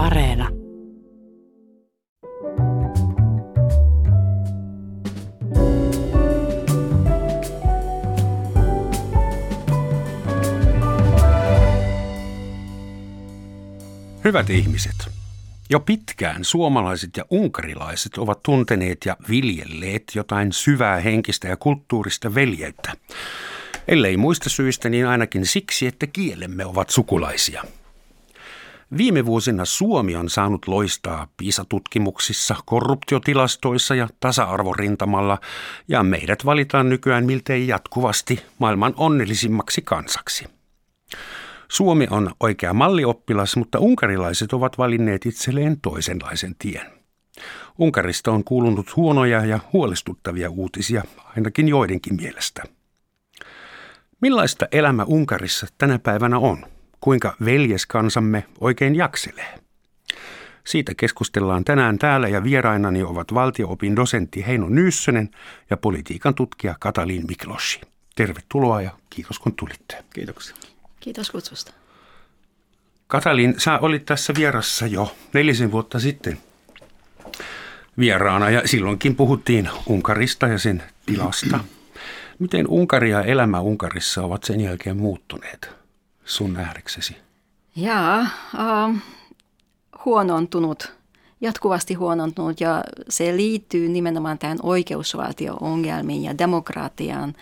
Areena. Hyvät ihmiset, jo pitkään suomalaiset ja unkarilaiset ovat tunteneet ja viljelleet jotain syvää henkistä ja kulttuurista veljeyttä. Ellei muista syistä, niin ainakin siksi, että kielemme ovat sukulaisia. Viime vuosina Suomi on saanut loistaa PISA-tutkimuksissa, korruptiotilastoissa ja tasa-arvorintamalla, ja meidät valitaan nykyään miltei jatkuvasti maailman onnellisimmaksi kansaksi. Suomi on oikea mallioppilas, mutta unkarilaiset ovat valinneet itselleen toisenlaisen tien. Unkarista on kuulunut huonoja ja huolestuttavia uutisia, ainakin joidenkin mielestä. Millaista elämä Unkarissa tänä päivänä on? Kuinka veljeskansamme oikein jakselee? Siitä keskustellaan tänään täällä ja vierainani ovat valtioopin dosentti Heino Nyyssönen ja politiikan tutkija Katalin Mikloshi. Tervetuloa ja kiitos kun tulitte. Kiitoksia. Kiitos kutsusta. Katalin, sä olit tässä vierassa jo nelisen vuotta sitten vieraana ja silloinkin puhuttiin Unkarista ja sen tilasta. Miten Unkari ja elämä Unkarissa ovat sen jälkeen muuttuneet sun nähdäksesi? Jaa, äh, huonontunut, jatkuvasti huonontunut ja se liittyy nimenomaan tähän oikeusvaltio-ongelmiin ja demokratiaan.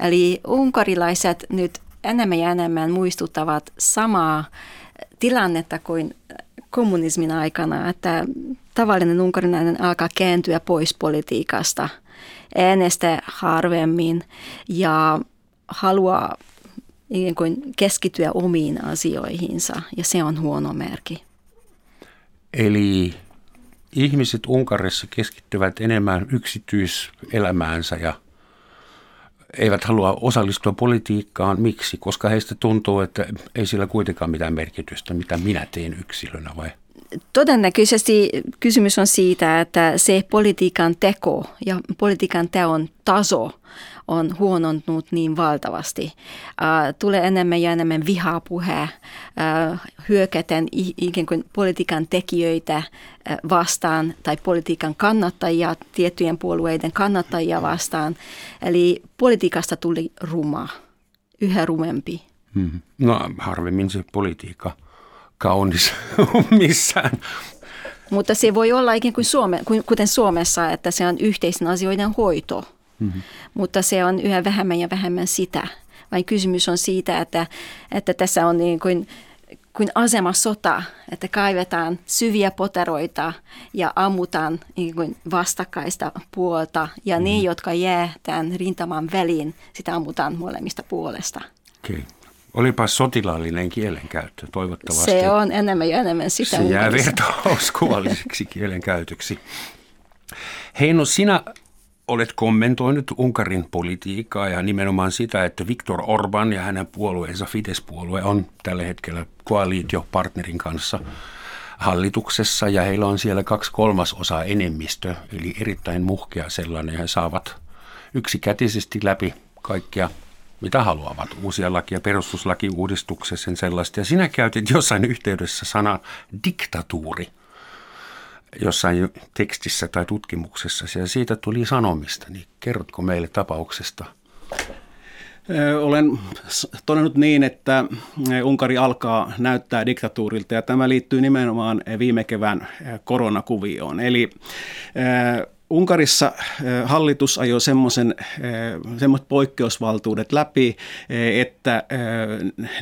Eli unkarilaiset nyt enemmän ja enemmän muistuttavat samaa tilannetta kuin kommunismin aikana, että tavallinen unkarilainen alkaa kääntyä pois politiikasta, äänestä harvemmin ja haluaa ikään kuin keskittyä omiin asioihinsa ja se on huono merkki. Eli ihmiset Unkarissa keskittyvät enemmän yksityiselämäänsä ja eivät halua osallistua politiikkaan. Miksi? Koska heistä tuntuu, että ei sillä kuitenkaan mitään merkitystä, mitä minä teen yksilönä vai? Todennäköisesti kysymys on siitä, että se politiikan teko ja politiikan teon taso on huonontunut niin valtavasti. Tulee enemmän ja enemmän vihapuhe, uh, hyökäten ikään kuin politiikan tekijöitä vastaan tai politiikan kannattajia, tiettyjen puolueiden kannattajia vastaan. Eli politiikasta tuli ruma, yhä rumempi. Hmm. No harvemmin se politiikka kaunis missään. Mutta se voi olla ikään kuin Suome, kuten Suomessa, että se on yhteisen asioiden hoito. Mm-hmm. Mutta se on yhä vähemmän ja vähemmän sitä. Vain kysymys on siitä, että, että tässä on niin kuin, kuin asemasota, että kaivetaan syviä poteroita ja ammutaan niin kuin vastakkaista puolta. Ja mm-hmm. ne, jotka jää tämän rintaman väliin, sitä ammutaan molemmista puolesta. Okay. Olipa sotilaallinen kielenkäyttö, toivottavasti. Se on enemmän ja enemmän sitä. Se jää vertauskuvalliseksi kielenkäytöksi. Heino, sinä olet kommentoinut Unkarin politiikkaa ja nimenomaan sitä, että Viktor Orban ja hänen puolueensa Fidesz-puolue on tällä hetkellä koalitiopartnerin kanssa hallituksessa ja heillä on siellä kaksi kolmasosaa enemmistö, eli erittäin muhkea sellainen. He saavat yksikätisesti läpi kaikkia mitä haluavat, uusia lakia, perustuslakiuudistuksessa sen sellaista. Ja sinä käytit jossain yhteydessä sanaa diktatuuri jossain tekstissä tai tutkimuksessa ja siitä tuli sanomista, niin kerrotko meille tapauksesta? Olen todennut niin, että Unkari alkaa näyttää diktatuurilta ja tämä liittyy nimenomaan viime kevään koronakuvioon. Eli Unkarissa hallitus ajoi semmoisen, semmoiset poikkeusvaltuudet läpi, että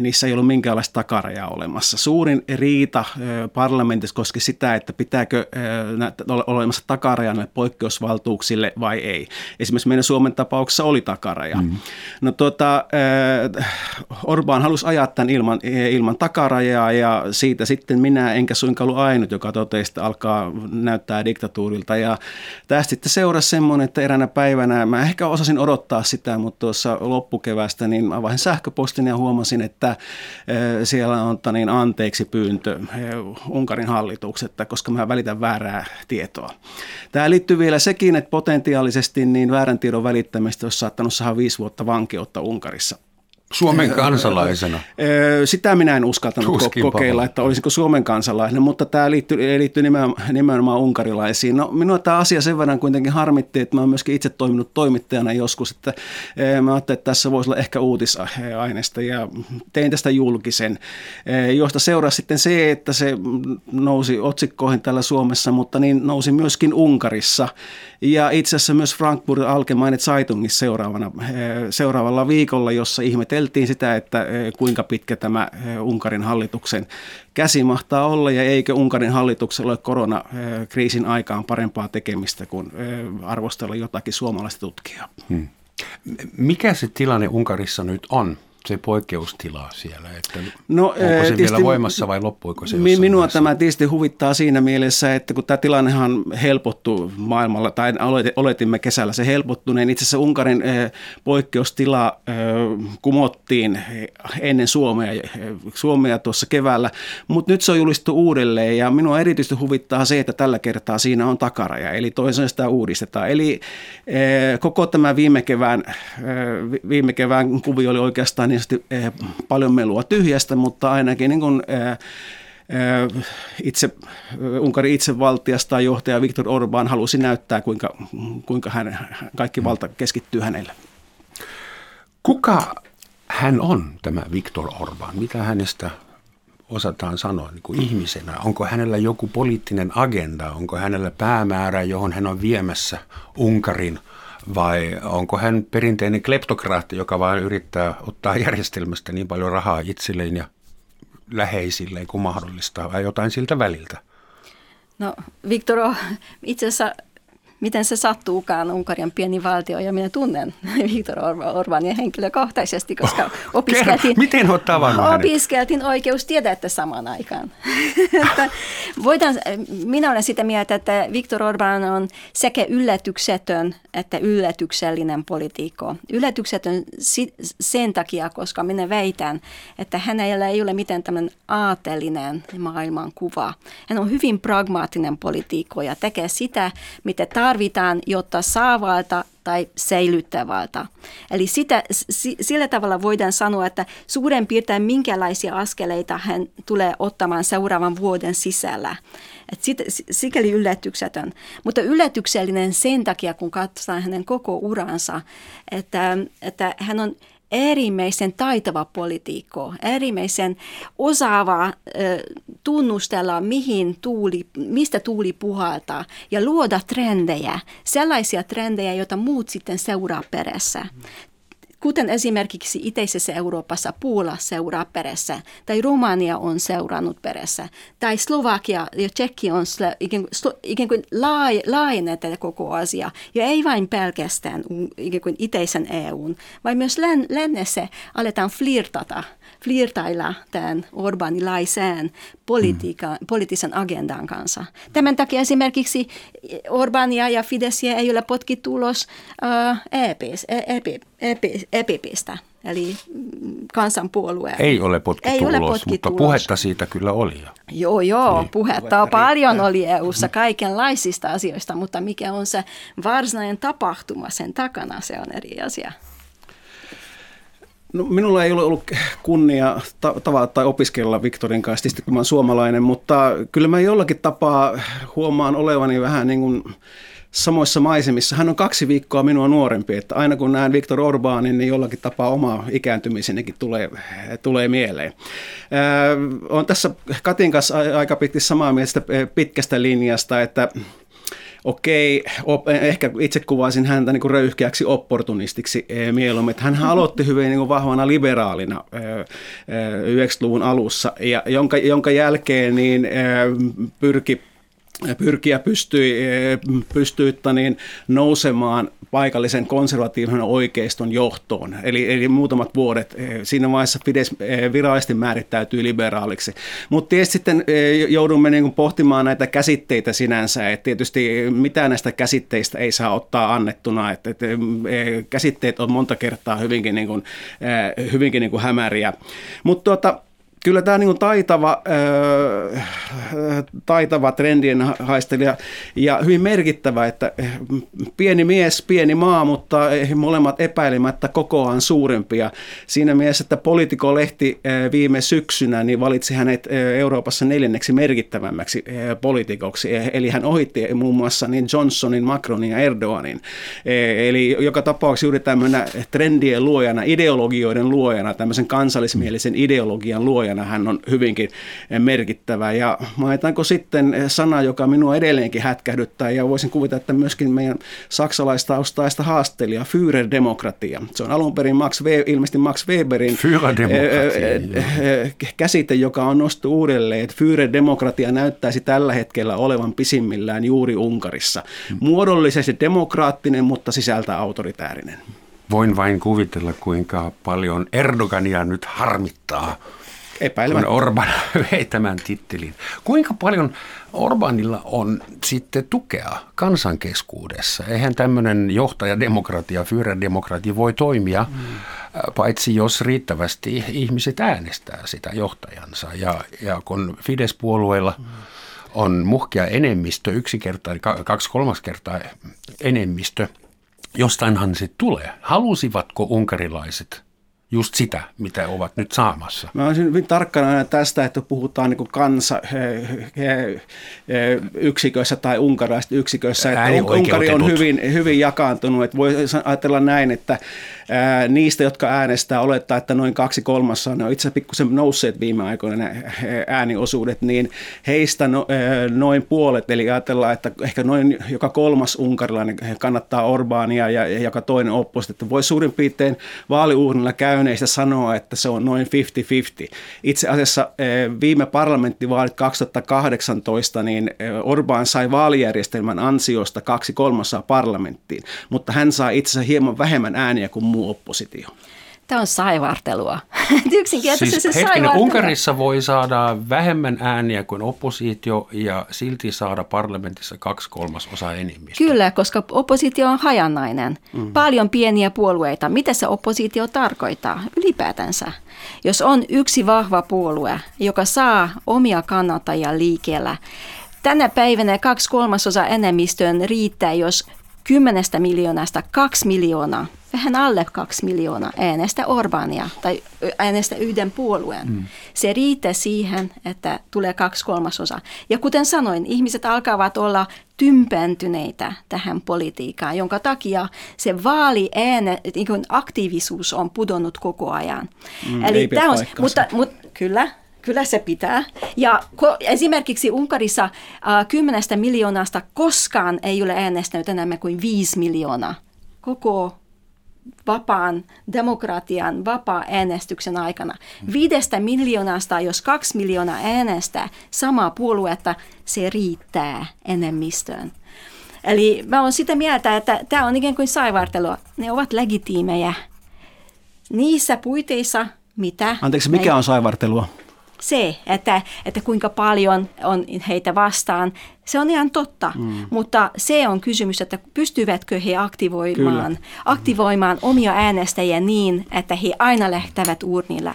niissä ei ollut minkäänlaista takarajaa olemassa. Suurin riita parlamentissa koski sitä, että pitääkö olla olemassa takaraja näille poikkeusvaltuuksille vai ei. Esimerkiksi meidän Suomen tapauksessa oli takaraja. Mm. No tuota, Orbán halusi ajaa tämän ilman, ilman takarajaa ja siitä sitten minä enkä suinkaan ollut ainut, joka totesi, että alkaa näyttää diktatuurilta. Ja tämä sitten seurasi semmoinen, että eräänä päivänä, mä ehkä osasin odottaa sitä, mutta tuossa loppukevästä, niin avasin sähköpostin ja huomasin, että siellä on niin anteeksi pyyntö Unkarin hallituksetta, koska mä välitän väärää tietoa. Tämä liittyy vielä sekin, että potentiaalisesti niin väärän tiedon välittämistä olisi saattanut saada viisi vuotta vankeutta Unkarissa. Suomen kansalaisena? Sitä minä en uskaltanut Tuskin kokeilla, että olisiko Suomen kansalainen, mutta tämä liittyy, liittyy nimenomaan, nimenomaan unkarilaisiin. No, minua tämä asia sen verran kuitenkin harmitti, että mä olen myöskin itse toiminut toimittajana joskus, että mä ajattelin, että tässä voisi olla ehkä uutisaineesta ja tein tästä julkisen, josta seurasi sitten se, että se nousi otsikkoihin täällä Suomessa, mutta niin nousi myöskin Unkarissa ja itse asiassa myös Frankfurt Allgemeine Zeitungissa seuraavana, seuraavalla viikolla, jossa ihmeteltiin sitä, että kuinka pitkä tämä Unkarin hallituksen käsi mahtaa olla ja eikö Unkarin hallituksella ole koronakriisin aikaan parempaa tekemistä kuin arvostella jotakin suomalaista tutkijaa. Hmm. Mikä se tilanne Unkarissa nyt on? Se poikkeustila siellä? Että no, onko se tietysti, vielä voimassa vai loppuiko se Minua vaiheessa? tämä tietysti huvittaa siinä mielessä, että kun tämä tilannehan helpottuu maailmalla, tai oletimme kesällä se helpottuu, niin itse asiassa Unkarin poikkeustila kumottiin ennen Suomea, Suomea tuossa keväällä, mutta nyt se on julistettu uudelleen ja minua erityisesti huvittaa se, että tällä kertaa siinä on takaraja, eli toisaalta sitä uudistetaan. Eli koko tämä viime kevään, viime kevään kuvio oli oikeastaan niin eh, paljon melua tyhjästä, mutta ainakin niin kuin, eh, eh, itse, Unkarin itsevaltiasta johtaja Viktor Orban halusi näyttää, kuinka, kuinka hän, kaikki valta keskittyy hänelle. Kuka hän on, tämä Viktor Orban? Mitä hänestä osataan sanoa niin kuin ihmisenä? Onko hänellä joku poliittinen agenda? Onko hänellä päämäärä, johon hän on viemässä Unkarin – vai onko hän perinteinen kleptokraatti, joka vain yrittää ottaa järjestelmästä niin paljon rahaa itselleen ja läheisilleen kuin mahdollista vai jotain siltä väliltä? No Viktor itse asiassa miten se sattuukaan, Unkarin pieni valtio, ja minä tunnen Viktor Orbania henkilökohtaisesti, koska opiskeltiin, miten olet opiskeltiin oikeustiedettä samaan aikaan. voidaan, minä olen sitä mieltä, että Viktor Orban on sekä yllätyksetön että yllätyksellinen poliitikko. Yllätyksetön sen takia, koska minä väitän, että hänellä ei ole mitään tämmöinen aatelinen maailmankuva. Hän on hyvin pragmaattinen poliitikko ja tekee sitä, mitä tarvitaan tarvitaan, jotta saa valta tai säilyttää valta. Eli sitä, sillä tavalla voidaan sanoa, että suuren piirtein minkälaisia askeleita hän tulee ottamaan seuraavan vuoden sisällä. Et sit, sikäli yllätyksetön. Mutta yllätyksellinen sen takia, kun katsotaan hänen koko uransa, että, että hän on äärimmäisen taitava poliitikko, äärimmäisen osaava tunnustella, mihin tuuli, mistä tuuli puhaltaa ja luoda trendejä, sellaisia trendejä, joita muut sitten seuraa perässä kuten esimerkiksi itäisessä Euroopassa Puola seuraa perässä, tai Romania on seurannut perässä, tai Slovakia ja Tsekki on ikään kuin, ikään kuin laajennettu koko asia, ja ei vain pelkästään ikään kuin itäisen EUn, vaan myös lännessä aletaan flirtata – flirtailla tämän orbanilaiseen politiika, mm. poliittisen agendan kanssa. Tämän takia esimerkiksi Orbania ja Fideszia ei ole potkittu ulos uh, EPIS, EPI, EPI, EPIPistä. Eli kansanpuolue. Ei ole potkittu ei ulos, ole potkittu mutta ulos. puhetta siitä kyllä oli. Joo, joo, niin. puhetta, puhetta paljon riittää. oli EU-ssa kaikenlaisista asioista, mutta mikä on se varsinainen tapahtuma sen takana, se on eri asia. No, minulla ei ole ollut kunnia tavata tai opiskella Viktorin kanssa, tietysti kun mä olen suomalainen, mutta kyllä mä jollakin tapaa huomaan olevani vähän niin kuin samoissa maisemissa. Hän on kaksi viikkoa minua nuorempi, että aina kun näen Viktor Orbanin, niin jollakin tapaa oma ikääntymisenikin tulee, tulee mieleen. Olen tässä Katin kanssa aika pitkä samaa mieltä pitkästä linjasta, että okei, op, ehkä itse kuvaisin häntä niin kuin röyhkeäksi opportunistiksi eh, mieluummin. Hän aloitti hyvin niin kuin vahvana liberaalina 90-luvun eh, eh, alussa, ja jonka, jonka jälkeen niin pyrki pyrkiä pystyi, pystyi niin nousemaan paikallisen konservatiivisen oikeiston johtoon. Eli, eli muutamat vuodet siinä vaiheessa Fides virallisesti määrittäytyi liberaaliksi. Mutta tietysti sitten joudumme niin kuin pohtimaan näitä käsitteitä sinänsä, että tietysti mitään näistä käsitteistä ei saa ottaa annettuna, että, että käsitteet on monta kertaa hyvinkin, niin kuin, hyvinkin niin kuin hämäriä. Mutta tuota, kyllä tämä niin taitava, äh, taitava trendien haistelija ja hyvin merkittävä, että pieni mies, pieni maa, mutta molemmat epäilemättä kokoaan suurempia. Siinä mielessä, että Politico-lehti viime syksynä niin valitsi hänet Euroopassa neljänneksi merkittävämmäksi poliitikoksi. Eli hän ohitti muun muassa niin Johnsonin, Macronin ja Erdoganin. Eli joka tapauksessa juuri tämmöinen trendien luojana, ideologioiden luojana, tämmöisen kansallismielisen ideologian luojana hän on hyvinkin merkittävä. Ja mainitaanko sitten sana, joka minua edelleenkin hätkähdyttää ja voisin kuvitella, että myöskin meidän saksalaistaustaista haastelija, Führer-demokratia. Se on alun perin Max We- ilmeisesti Max Weberin käsite, joka on nostettu uudelleen, että Führer-demokratia näyttäisi tällä hetkellä olevan pisimmillään juuri Unkarissa. Muodollisesti demokraattinen, mutta sisältä autoritäärinen. Voin vain kuvitella, kuinka paljon Erdogania nyt harmittaa Epäilemättä. Orban vei tämän tittelin. Kuinka paljon Orbanilla on sitten tukea kansan keskuudessa? Eihän tämmöinen johtajademokratia, Führer-demokratia voi toimia, mm. paitsi jos riittävästi ihmiset äänestää sitä johtajansa. Ja, ja kun Fides-puolueilla mm. on muhkea enemmistö, yksi kerta, kaksi kolmas kertaa enemmistö, jostainhan se tulee. Halusivatko unkarilaiset just sitä, mitä ovat nyt saamassa. Mä olisin hyvin tarkkana tästä, että puhutaan niin kansa yksiköissä tai unkaraista yksiköissä. Että Unkari on hyvin, hyvin jakaantunut. Että voi ajatella näin, että niistä, jotka äänestää, olettaa, että noin kaksi kolmassa, ne on itse asiassa pikkusen nousseet viime aikoina ne ääniosuudet, niin heistä no, noin puolet, eli ajatellaan, että ehkä noin joka kolmas unkarilainen kannattaa Orbania ja joka toinen oppositio. Voi suurin piirtein vaaliuurnilla käyneistä sanoa, että se on noin 50-50. Itse asiassa viime parlamenttivaalit 2018, niin Orban sai vaalijärjestelmän ansiosta kaksi kolmasosaa parlamenttiin, mutta hän saa itse asiassa hieman vähemmän ääniä kuin muu oppositio. Tämä on saivartelua. Yksinkertaisesti siis hetkinen, Unkarissa voi saada vähemmän ääniä kuin oppositio ja silti saada parlamentissa kaksi kolmasosaa enemmistö. Kyllä, koska oppositio on hajanainen. Mm. Paljon pieniä puolueita. Mitä se oppositio tarkoittaa ylipäätänsä? Jos on yksi vahva puolue, joka saa omia kannattajia liikkeellä, tänä päivänä kaksi kolmasosa enemmistöön riittää, jos kymmenestä miljoonasta kaksi miljoonaa vähän alle kaksi miljoonaa äänestä Orbania tai äänestä yhden puolueen. Mm. Se riittää siihen, että tulee kaksi kolmasosa. Ja kuten sanoin, ihmiset alkavat olla tympentyneitä tähän politiikkaan, jonka takia se vaali ääne, niin aktiivisuus on pudonnut koko ajan. Mm, Eli tämä on, mutta, mutta kyllä, Kyllä se pitää. Ja esimerkiksi Unkarissa äh, kymmenestä miljoonasta koskaan ei ole äänestänyt enemmän kuin viisi miljoonaa koko vapaan demokratian, vapaa äänestyksen aikana. Viidestä miljoonasta, jos kaksi miljoonaa äänestää samaa puoluetta, se riittää enemmistöön. Eli mä olen sitä mieltä, että tämä on ikään kuin saivartelua. Ne ovat legitiimejä niissä puiteissa, mitä... Anteeksi, mikä on saivartelua? Se, että, että kuinka paljon on heitä vastaan, se on ihan totta. Mm. Mutta se on kysymys, että pystyvätkö he aktivoimaan, aktivoimaan omia äänestäjiä niin, että he aina lähtevät urnilla.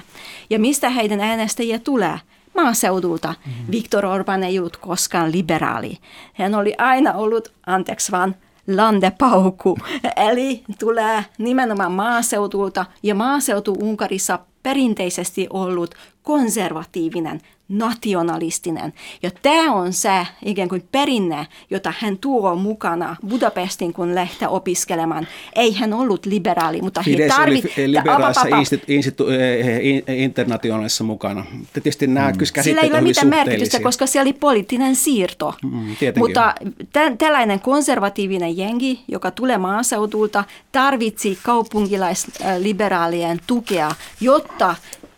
Ja mistä heidän äänestäjiä tulee? maaseudulta. Mm. Viktor Orban ei ollut koskaan liberaali. Hän oli aina ollut, anteeksi vaan, landepauku, eli tulee nimenomaan maaseudulta ja maaseutu Unkarissa perinteisesti ollut konservatiivinen, nationalistinen. Ja tämä on se ikään kuin perinne, jota hän tuo mukana Budapestin, kun lähtee opiskelemaan. Ei hän ollut liberaali, mutta Fidesz he tarvitsevat... liberaalissa institu- eh, eh, internationaalissa mukana. Tietysti nämä mm. Sillä ei ole mitään merkitystä, koska se oli poliittinen siirto. Mm, mutta tä- tällainen konservatiivinen jengi, joka tulee maaseudulta, tarvitsi kaupunkilaisliberaalien tukea, jotta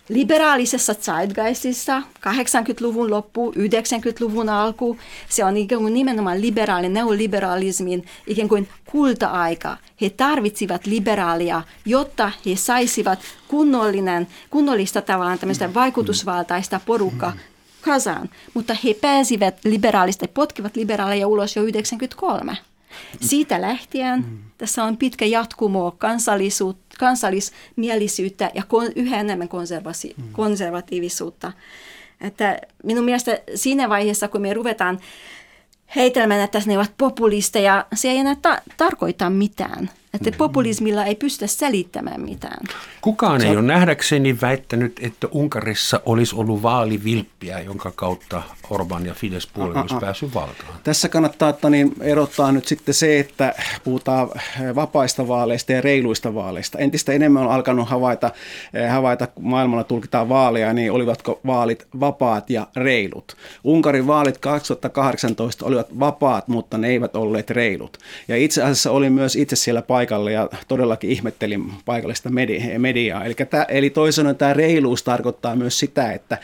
liberaalisessa zeitgeistissa 80-luvun loppu, 90-luvun alku, se on ikään kuin nimenomaan liberaali, neoliberalismin ikään kuin kulta-aika. He tarvitsivat liberaalia, jotta he saisivat kunnollinen, kunnollista tavallaan tämmöistä vaikutusvaltaista porukkaa kasaan. Mutta he pääsivät liberaalista, potkivat liberaaleja ulos jo 93. Siitä lähtien mm. tässä on pitkä jatkumo kansallismielisyyttä ja kon, yhä enemmän konservasi, mm. konservatiivisuutta. Että minun mielestä siinä vaiheessa, kun me ruvetaan heitelmään, että ne ovat populisteja, se ei enää ta- tarkoita mitään. Että populismilla ei pystytä selittämään mitään. Kukaan ei ole nähdäkseni väittänyt, että Unkarissa olisi ollut vaalivilppiä, jonka kautta Orban ja Fidesz puolue olisi päässyt valtaan. Tässä kannattaa että niin erottaa nyt sitten se, että puhutaan vapaista vaaleista ja reiluista vaaleista. Entistä enemmän on alkanut havaita, eh, havaita kun maailmalla tulkitaan vaaleja, niin olivatko vaalit vapaat ja reilut. Unkarin vaalit 2018 olivat vapaat, mutta ne eivät olleet reilut. Ja itse asiassa olin myös itse siellä paikalla ja todellakin ihmettelin paikallista mediaa. Eli, tämä, eli toisaalta tämä reiluus tarkoittaa myös sitä, että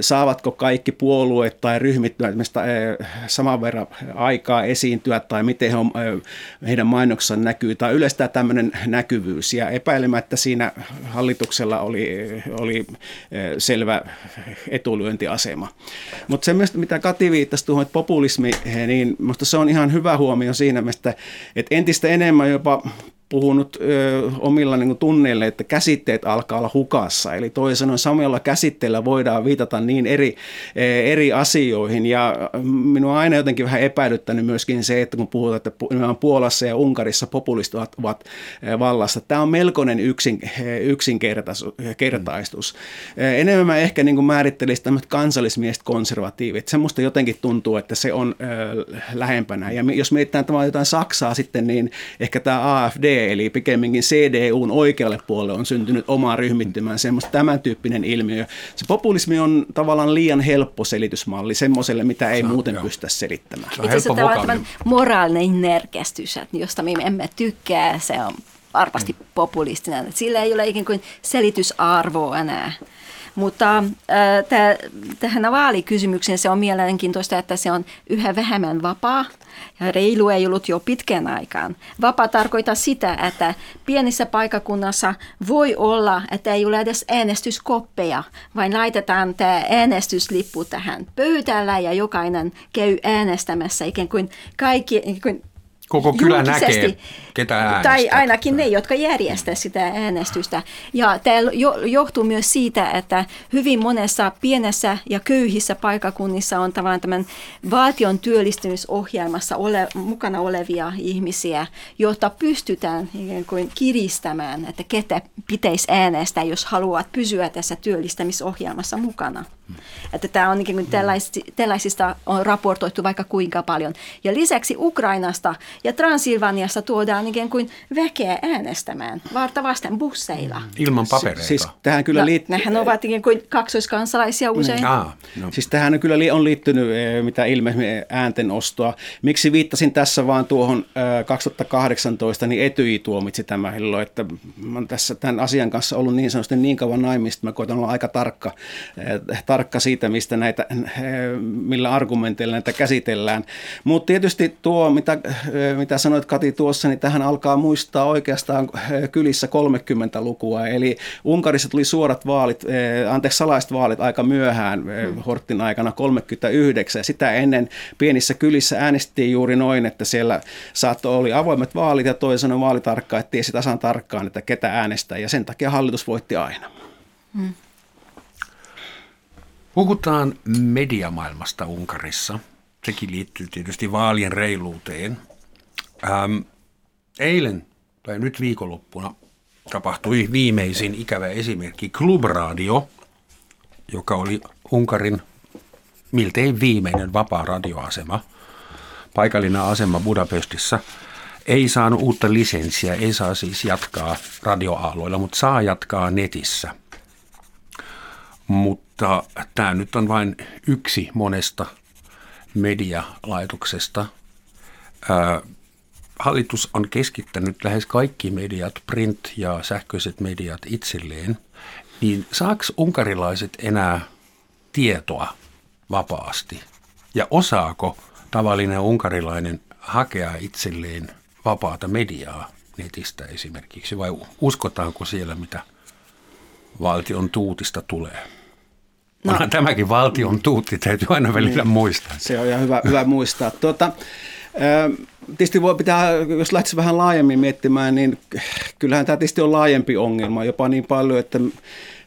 saavatko kaikki puolueet tai ryhmittymät eh, saman verran aikaa esiintyä tai miten he, eh, heidän mainoksessaan näkyy tai yleistä tämmöinen näkyvyys. Ja epäilemättä siinä hallituksella oli, oli eh, selvä etulyöntiasema. Mutta se, mitä Kati viittasi tuohon, että populismi, niin minusta se on ihan hyvä huomio siinä, että entistä enemmän jopa puhunut ö, omilla niin kuin, tunneille, että käsitteet alkaa olla hukassa. Eli toisin sanoen samalla käsitteellä voidaan viitata niin eri, e, eri asioihin. Ja minua on aina jotenkin vähän epäilyttänyt myöskin se, että kun puhutaan, että Puolassa ja Unkarissa populistit ovat, ovat vallassa. Tämä on melkoinen yksin, yksinkertaistus. Mm. Enemmän mä ehkä niin kuin määrittelisin tämmöiset kansallismiehet konservatiivit. Semmoista jotenkin tuntuu, että se on ö, lähempänä. Ja jos mietitään jotain Saksaa sitten, niin ehkä tämä AFD eli pikemminkin CDUn oikealle puolelle on syntynyt oma ryhmittymään, semmoista tämän tyyppinen ilmiö. Se populismi on tavallaan liian helppo selitysmalli semmoiselle, mitä ei muuten joo. pystytä selittämään. Se on Itse asiassa moraalinen närkästys, josta me emme tykkää, se on varmasti populistinen. Sillä ei ole ikään kuin selitysarvoa enää. Mutta äh, tähän vaalikysymykseen se on mielenkiintoista, että se on yhä vähemmän vapaa ja reilu ei ollut jo pitkän aikaan. Vapaa tarkoittaa sitä, että pienissä paikakunnassa voi olla, että ei ole edes äänestyskoppeja, vain laitetaan tämä äänestyslippu tähän pöytällä ja jokainen käy äänestämässä ikään kuin kaikki ikään kuin Koko kylä näkee, ketä äänestää. Tai ainakin ne, jotka järjestää sitä äänestystä. Ja tämä johtuu myös siitä, että hyvin monessa pienessä ja köyhissä paikakunnissa on tavallaan tämän valtion työllistymisohjelmassa ole, mukana olevia ihmisiä, jotta pystytään ikään kuin kiristämään, että ketä pitäisi äänestää, jos haluat pysyä tässä työllistämisohjelmassa mukana. Että tämä on ikään kuin tällaisista on raportoitu vaikka kuinka paljon. Ja lisäksi Ukrainasta ja Transilvaniassa tuodaan ikään kuin väkeä äänestämään varta vasten busseilla. Mm. Ilman papereita. Siis, siis tähän kyllä no. Nehän ovat ikään kuin kaksoiskansalaisia mm. usein. Mm. Ah, no. Siis tähän kyllä on liittynyt eh, mitä ilmeisesti äänten ostoa. Miksi viittasin tässä vaan tuohon 2018, niin Etyi tuomitsi tämä hillo, että mä tässä tämän asian kanssa ollut niin sanotusti niin kauan naimista, mä koitan olla aika tarkka, eh, tarkka siitä, mistä näitä, eh, millä argumenteilla näitä käsitellään. Mutta tietysti tuo, mitä mitä sanoit Kati tuossa, niin tähän alkaa muistaa oikeastaan eh, kylissä 30-lukua. Eli Unkarissa tuli suorat vaalit, eh, anteeksi salaiset vaalit aika myöhään eh, hmm. Hortin aikana 39. Sitä ennen pienissä kylissä äänestettiin juuri noin, että siellä saattoi oli avoimet vaalit ja toisena vaalitarkkaajat tiesi tasan tarkkaan, että ketä äänestää ja sen takia hallitus voitti aina. Hmm. Puhutaan mediamaailmasta Unkarissa. Sekin liittyy tietysti vaalien reiluuteen. Ähm, eilen tai nyt viikonloppuna tapahtui viimeisin ikävä esimerkki Clubradio, joka oli Unkarin miltei viimeinen vapaa radioasema, paikallinen asema Budapestissa, ei saanut uutta lisenssiä, ei saa siis jatkaa radioaaloilla, mutta saa jatkaa netissä. Mutta tämä nyt on vain yksi monesta medialaitoksesta hallitus on keskittänyt lähes kaikki mediat, print ja sähköiset mediat itselleen, niin saako unkarilaiset enää tietoa vapaasti? Ja osaako tavallinen unkarilainen hakea itselleen vapaata mediaa netistä esimerkiksi, vai uskotaanko siellä, mitä valtion tuutista tulee? No. Onhan tämäkin valtion tuutti, täytyy aina välillä niin, muistaa. Se on ihan hyvä, hyvä muistaa. Tuota, Tietysti voi pitää, jos lähtisi vähän laajemmin miettimään, niin kyllähän tämä tietysti on laajempi ongelma, jopa niin paljon, että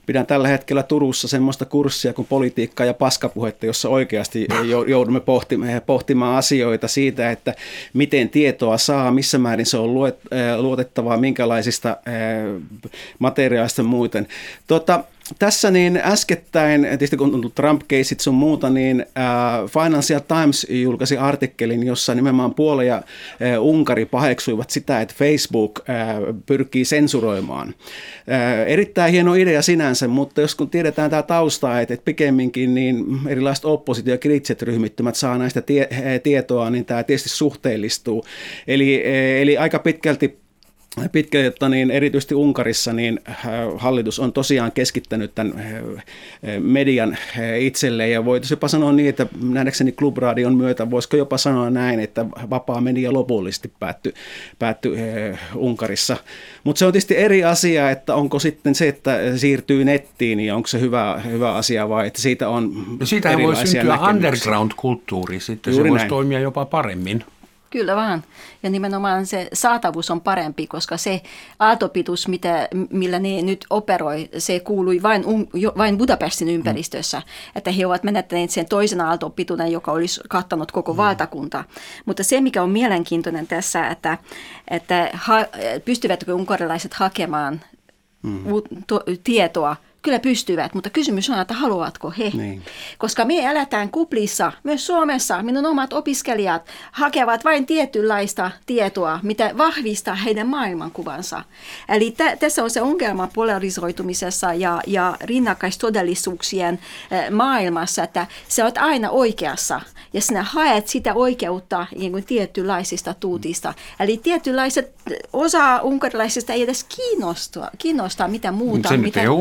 pidän tällä hetkellä Turussa semmoista kurssia kuin politiikka ja paskapuhetta, jossa oikeasti joudumme pohtimaan, pohtimaan asioita siitä, että miten tietoa saa, missä määrin se on luotettavaa, minkälaisista materiaalista muuten. Tota, tässä niin äskettäin, tietysti kun on Trump-keisit sun muuta, niin äh, Financial Times julkaisi artikkelin, jossa nimenomaan Puola ja äh, Unkari paheksuivat sitä, että Facebook pyrkii sensuroimaan. Erittäin hieno idea sinänsä, mutta jos kun tiedetään tämä tausta, että, pikemminkin niin erilaiset oppositio- ja kriittiset ryhmittymät saa näistä tie- tietoa, niin tämä tietysti suhteellistuu. Eli, eli aika pitkälti pitkälti, niin erityisesti Unkarissa, niin äh, hallitus on tosiaan keskittänyt tämän äh, median äh, itselleen ja voitaisiin jopa sanoa niin, että nähdäkseni Klubradion myötä voisiko jopa sanoa näin, että vapaa media lopullisesti päättyi päätty Unkarissa. Mutta se on tietysti eri asia, että onko sitten se, että siirtyy nettiin, niin onko se hyvä, hyvä asia vai että siitä on no Siitä voi syntyä underground-kulttuuri, sitten Juuri se voisi näin. toimia jopa paremmin. Kyllä vaan. Ja nimenomaan se saatavuus on parempi, koska se aaltopituus, mitä, millä ne nyt operoi, se kuului vain, um, jo, vain Budapestin mm. ympäristössä. Mm. Että he ovat menettäneet sen toisen aaltopituuden, joka olisi kattanut koko mm. valtakunta. Mutta se, mikä on mielenkiintoinen tässä, että, että ha, pystyvätkö unkarilaiset hakemaan mm. to, tietoa – Kyllä pystyvät, mutta kysymys on, että haluavatko he. Niin. Koska me eletään kuplissa, myös Suomessa minun omat opiskelijat hakevat vain tietynlaista tietoa, mitä vahvistaa heidän maailmankuvansa. Eli t- tässä on se ongelma polarisoitumisessa ja, ja rinnakkaistodellisuuksien maailmassa, että sä oot aina oikeassa ja sinä haet sitä oikeutta niin kuin tietynlaisista tuutista. Eli tietynlaiset, osa unkarilaisista ei edes kiinnosta, kiinnosta mitä muuta. Se mitä... ei ole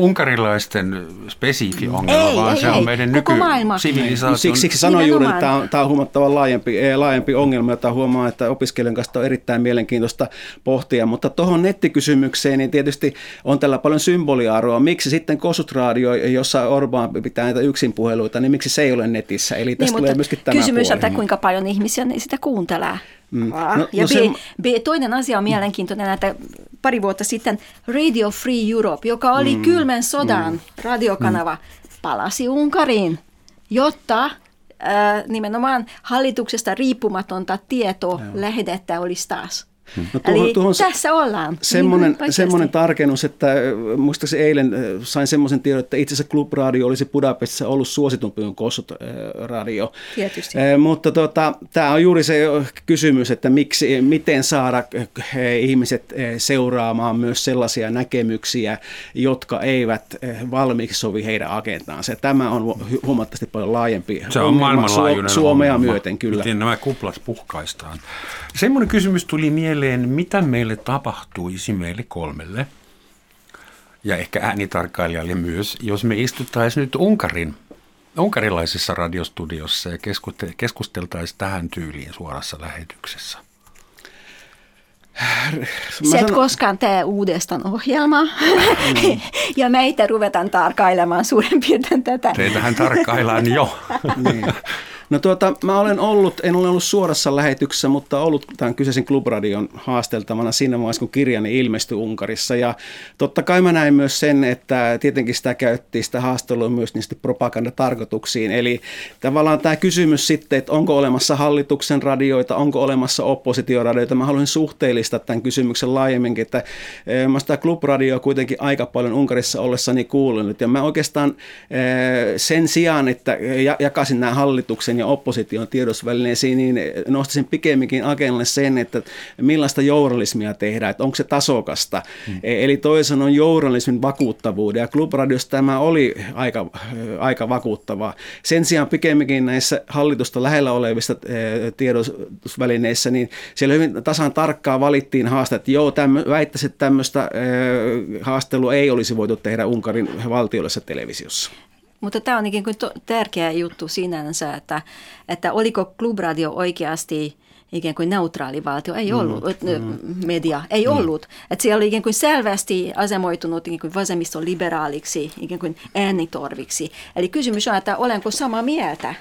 unkarilaisten spesifi ongelma, ei, vaan ei, se ei, on meidän nykysivilisaation. Siksi, siksi sanoin juuri, että tämä on, tämä on huomattavan laajempi, eh, laajempi ongelma, jota huomaa, että opiskelijan kanssa on erittäin mielenkiintoista pohtia. Mutta tuohon nettikysymykseen, niin tietysti on tällä paljon symboliarvoa. Miksi sitten Kosut-radio, jossa Orbán pitää näitä yksinpuheluita, niin miksi se ei ole netissä? Eli tästä niin, tulee myöskin tämä kysymys, että kuinka paljon ihmisiä sitä kuuntelee. Mm. No, ja no B, sen... B, toinen asia on mielenkiintoinen, että pari vuotta sitten Radio Free Europe, joka oli mm. kylmän sodan mm. radiokanava, palasi Unkariin, jotta äh, nimenomaan hallituksesta riippumatonta tietoa lähdettä olisi taas. No tuohon, Eli tuohon tässä ollaan. Semmoinen, niin semmoinen tarkennus, että muistaakseni eilen sain semmoisen tiedon, että itse asiassa Club Radio olisi Budapestissa ollut suositumpi kuin Kossuth Radio. Tietysti. Eh, mutta tota, tämä on juuri se kysymys, että miksi, miten saada ihmiset seuraamaan myös sellaisia näkemyksiä, jotka eivät valmiiksi sovi heidän agendaansa. Tämä on huomattavasti paljon laajempi Se on maailmanlaajuinen Suomea ongelma. myöten, kyllä. Miten nämä kuplat puhkaistaan. Semmoinen kysymys tuli mieleen, mitä meille tapahtuisi meille kolmelle ja ehkä äänitarkkailijalle myös, jos me istuttaisiin nyt Unkarin, unkarilaisessa radiostudiossa ja keskusteltaisiin tähän tyyliin suorassa lähetyksessä. Sä et koskaan tee uudestaan ohjelmaa mm. ja meitä ruvetaan tarkkailemaan suurin piirtein tätä. Teitähän tarkkaillaan jo. niin. No tuota, mä olen ollut, en ole ollut suorassa lähetyksessä, mutta ollut tämän kyseisen Klubradion haasteltavana siinä vaiheessa, kun kirjani ilmestyi Unkarissa. Ja totta kai mä näin myös sen, että tietenkin sitä käyttiin sitä haastelua myös niistä propagandatarkoituksiin. Eli tavallaan tämä kysymys sitten, että onko olemassa hallituksen radioita, onko olemassa oppositioradioita. Mä haluaisin suhteellistaa tämän kysymyksen laajemminkin, että eh, mä sitä Klubradio kuitenkin aika paljon Unkarissa ollessani kuulunut. Ja mä oikeastaan eh, sen sijaan, että jakaisin nämä hallituksen ja opposition tiedotusvälineisiin, niin nostaisin pikemminkin agendalle sen, että millaista journalismia tehdään, että onko se tasokasta. Hmm. E, eli toisen on journalismin vakuuttavuuden, ja Club Radiossa tämä oli aika, aika vakuuttavaa. Sen sijaan pikemminkin näissä hallitusta lähellä olevissa e, tiedotusvälineissä, niin siellä hyvin tasan tarkkaan valittiin haaste, että joo, tämmö, väittäisi, että tämmöistä e, haastelua ei olisi voitu tehdä Unkarin valtiollisessa televisiossa. Mutta tämä on ikään kuin to, tärkeä juttu sinänsä, että, että oliko Klubradio oikeasti ikään kuin neutraali valtio, ei mm, ollut, mm, media ei mm. ollut. Että siellä oli ikään kuin selvästi asemoitunut ikään kuin vasemmistoliberaaliksi, ikään kuin äänitorviksi. Eli kysymys on, että olenko samaa mieltä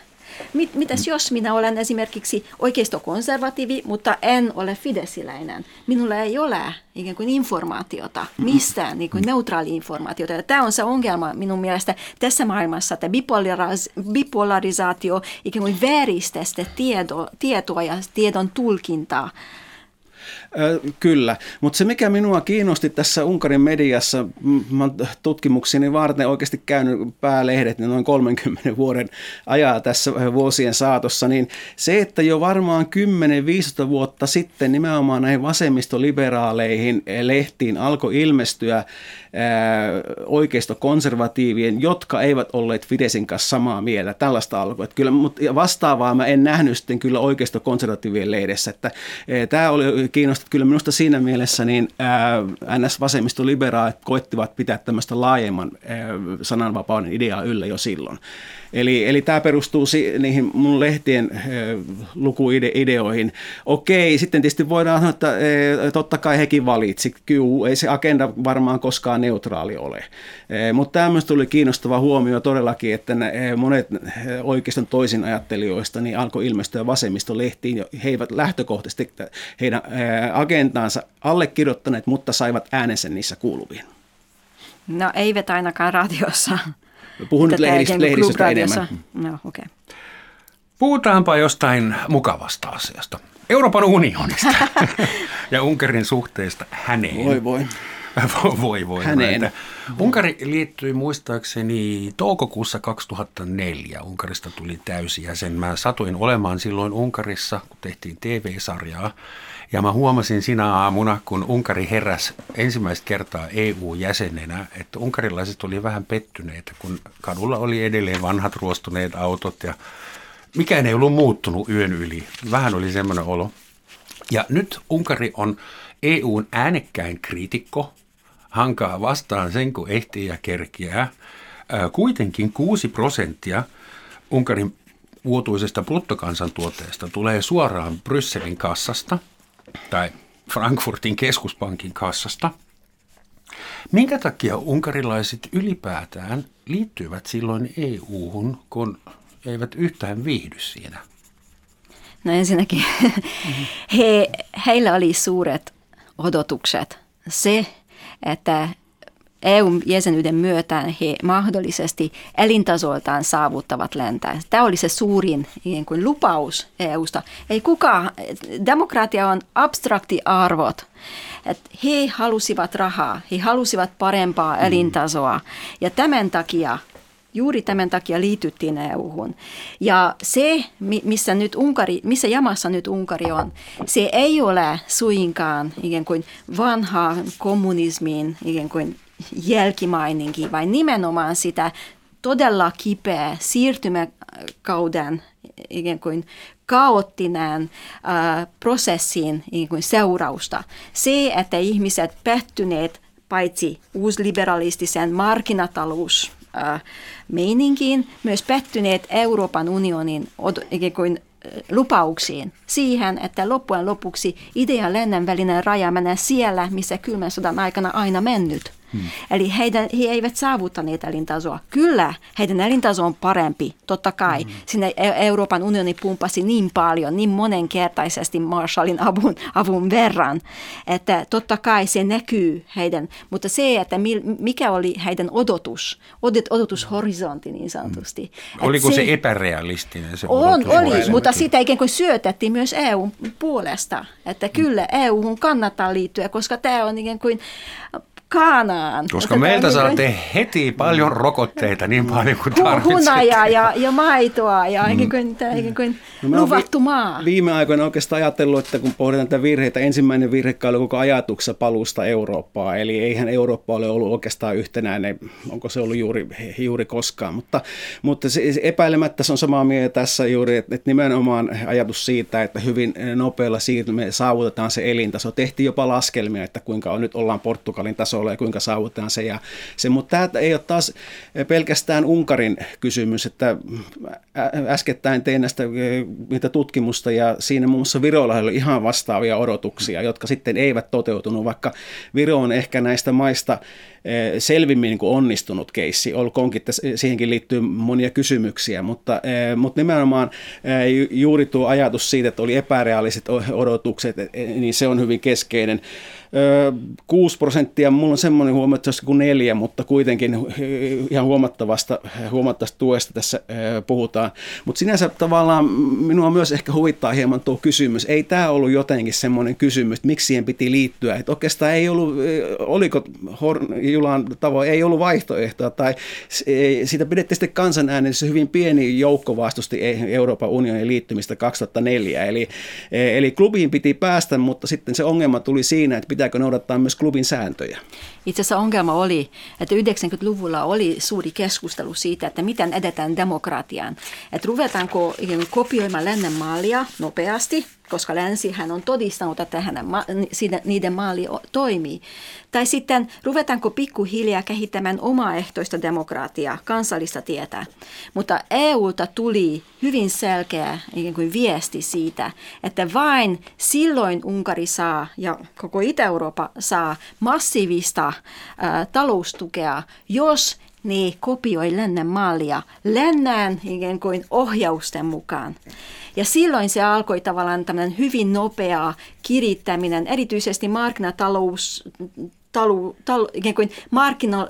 Mit, mitäs jos minä olen esimerkiksi oikeistokonservatiivi, mutta en ole fidesiläinen? Minulla ei ole ikään kuin informaatiota, mistään niin kuin neutraali informaatiota. Ja tämä on se ongelma minun mielestä tässä maailmassa, että bipolarisaatio ikään kuin vääristää tietoa ja tiedon tulkintaa Kyllä, mutta se mikä minua kiinnosti tässä Unkarin mediassa, mä tutkimukseni varten oikeasti käynyt päälehdet niin noin 30 vuoden ajaa tässä vuosien saatossa, niin se, että jo varmaan 10-15 vuotta sitten nimenomaan näihin vasemmistoliberaaleihin lehtiin alkoi ilmestyä oikeistokonservatiivien, jotka eivät olleet Fidesin kanssa samaa mieltä. Tällaista alkoi. Että kyllä, mutta vastaavaa mä en nähnyt sitten kyllä oikeistokonservatiivien lehdessä. Että, tämä oli kiinnostavaa. Kyllä minusta siinä mielessä niin NS-vasemmistoliberaalit koettivat pitää tämmöistä laajemman sananvapauden ideaa yllä jo silloin. Eli, eli tämä perustuu si, niihin mun lehtien e, lukuideoihin. Okei, sitten tietysti voidaan sanoa, että e, totta kai hekin valitsi. Kyllä, ei se agenda varmaan koskaan neutraali ole. E, mutta tämä tuli kiinnostava huomio todellakin, että ne, monet oikeiston toisin ajattelijoista niin alkoi ilmestyä vasemmistolehtiin. He eivät lähtökohtaisesti heidän agendaansa allekirjoittaneet, mutta saivat äänensä niissä kuuluviin. No eivät ainakaan radiossa. Puhun nyt lehdist- lehdistöstä enemmän. No, okay. Puhutaanpa jostain mukavasta asiasta. Euroopan unionista ja Unkarin suhteesta häneen. Voi voi. voi voi. Häneen. Näitä. Unkari liittyi muistaakseni toukokuussa 2004. Unkarista tuli täysjäsen. Mä satuin olemaan silloin Unkarissa, kun tehtiin TV-sarjaa. Ja mä huomasin sinä aamuna, kun Unkari heräsi ensimmäistä kertaa EU-jäsenenä, että unkarilaiset oli vähän pettyneitä, kun kadulla oli edelleen vanhat ruostuneet autot ja mikään ei ollut muuttunut yön yli. Vähän oli semmoinen olo. Ja nyt Unkari on EUn äänekkäin kriitikko, hankaa vastaan sen, kun ehtii ja kerkiää. Kuitenkin 6 prosenttia Unkarin vuotuisesta bruttokansantuotteesta tulee suoraan Brysselin kassasta – tai Frankfurtin keskuspankin kassasta. Minkä takia unkarilaiset ylipäätään liittyivät silloin EU-hun, kun eivät yhtään viihdy siinä? No ensinnäkin he, heillä oli suuret odotukset. Se, että EU-jäsenyyden myötä he mahdollisesti elintasoltaan saavuttavat lentää. Tämä oli se suurin niin kuin lupaus EUsta. Ei kukaan, demokratia on abstrakti arvot. Et he halusivat rahaa, he halusivat parempaa mm. elintasoa ja tämän takia Juuri tämän takia liityttiin EU-hun. Ja se, missä, nyt Unkari, missä jamassa nyt Unkari on, se ei ole suinkaan ikään kuin vanha kommunismin ikään kuin jälkimaininki, vai nimenomaan sitä todella kipeä siirtymäkauden ikään kuin kaoottinen prosessin ikään kuin seurausta. Se, että ihmiset pettyneet paitsi uusliberalistisen markkinatalous meininkiin, myös pettyneet Euroopan unionin ikään kuin lupauksiin siihen, että loppujen lopuksi idea lennän välinen raja menee siellä, missä kylmän sodan aikana aina mennyt. Hmm. Eli heidän, he eivät saavuttaneet elintasoa. Kyllä, heidän elintaso on parempi, totta kai. Hmm. Sinne e- Euroopan unioni pumpasi niin paljon, niin monenkertaisesti Marshallin avun, avun verran, että totta kai se näkyy heidän. Mutta se, että mikä oli heidän odotus, odotushorisontti niin sanotusti. Hmm. Oliko se, se epärealistinen se On, oli, mutta sitä ikään kuin syötettiin myös EUn puolesta, että kyllä EU kannattaa liittyä, koska tämä on ikään kuin Kaanaan. Koska Tätä meiltä niin saatte kuin... heti paljon rokotteita, niin paljon kuin tarvitsette. Hunajaa ja, ja maitoa ja mm. kuin, ikään kuin no, luvattu vi- maa. Viime aikoina oikeastaan ajatellut, että kun pohditaan tätä virheitä, ensimmäinen virhe oli koko ajatuksessa palusta Eurooppaa. Eli eihän Eurooppa ole ollut oikeastaan yhtenäinen, onko se ollut juuri, juuri koskaan. Mutta, mutta se, epäilemättä se on samaa mieltä tässä juuri, että, että nimenomaan ajatus siitä, että hyvin nopealla siirtymään saavutetaan se elintaso. Tehtiin jopa laskelmia, että kuinka on, nyt ollaan Portugalin taso tasolla ja kuinka saavutetaan se. Ja se mutta tämä ei ole taas pelkästään Unkarin kysymys, että äskettäin tein näistä niitä tutkimusta ja siinä muun muassa Virolla oli ihan vastaavia odotuksia, jotka sitten eivät toteutunut, vaikka Viro on ehkä näistä maista selvimmin niin kuin onnistunut keissi, olkoonkin, että siihenkin liittyy monia kysymyksiä, mutta, mutta nimenomaan juuri tuo ajatus siitä, että oli epäreaaliset odotukset, niin se on hyvin keskeinen. 6 prosenttia, mulla on semmoinen että kuin neljä, mutta kuitenkin ihan huomattavasta, huomattavasta tuesta tässä puhutaan. Mutta sinänsä tavallaan minua myös ehkä huvittaa hieman tuo kysymys. Ei tämä ollut jotenkin semmoinen kysymys, että miksi siihen piti liittyä. Että oikeastaan ei ollut, oliko Julan tavoin, ei ollut vaihtoehtoa tai sitä pidettiin sitten kansanäänessä hyvin pieni joukko vastusti e- Euroopan unionin liittymistä 2004. Eli, eli klubiin piti päästä, mutta sitten se ongelma tuli siinä, että pitääkö noudattaa myös klubin sääntöjä? Itse asiassa ongelma oli, että 90-luvulla oli suuri keskustelu siitä, että miten edetään demokratiaan. Että ruvetaanko kopioimaan lännen mallia nopeasti, koska länsihän on todistanut, että hänen, niiden maali toimii. Tai sitten ruvetaanko pikkuhiljaa kehittämään omaehtoista demokratiaa, kansallista tietä. Mutta EUlta tuli hyvin selkeä ikään kuin viesti siitä, että vain silloin Unkari saa ja koko Itä-Eurooppa saa massiivista ää, taloustukea, jos ne kopioi lännen mallia lännään ikään kuin ohjausten mukaan. Ja silloin se alkoi tavallaan tämmöinen hyvin nopea kirittäminen, erityisesti markkinatalous, talu, talu, ikään kuin markkina,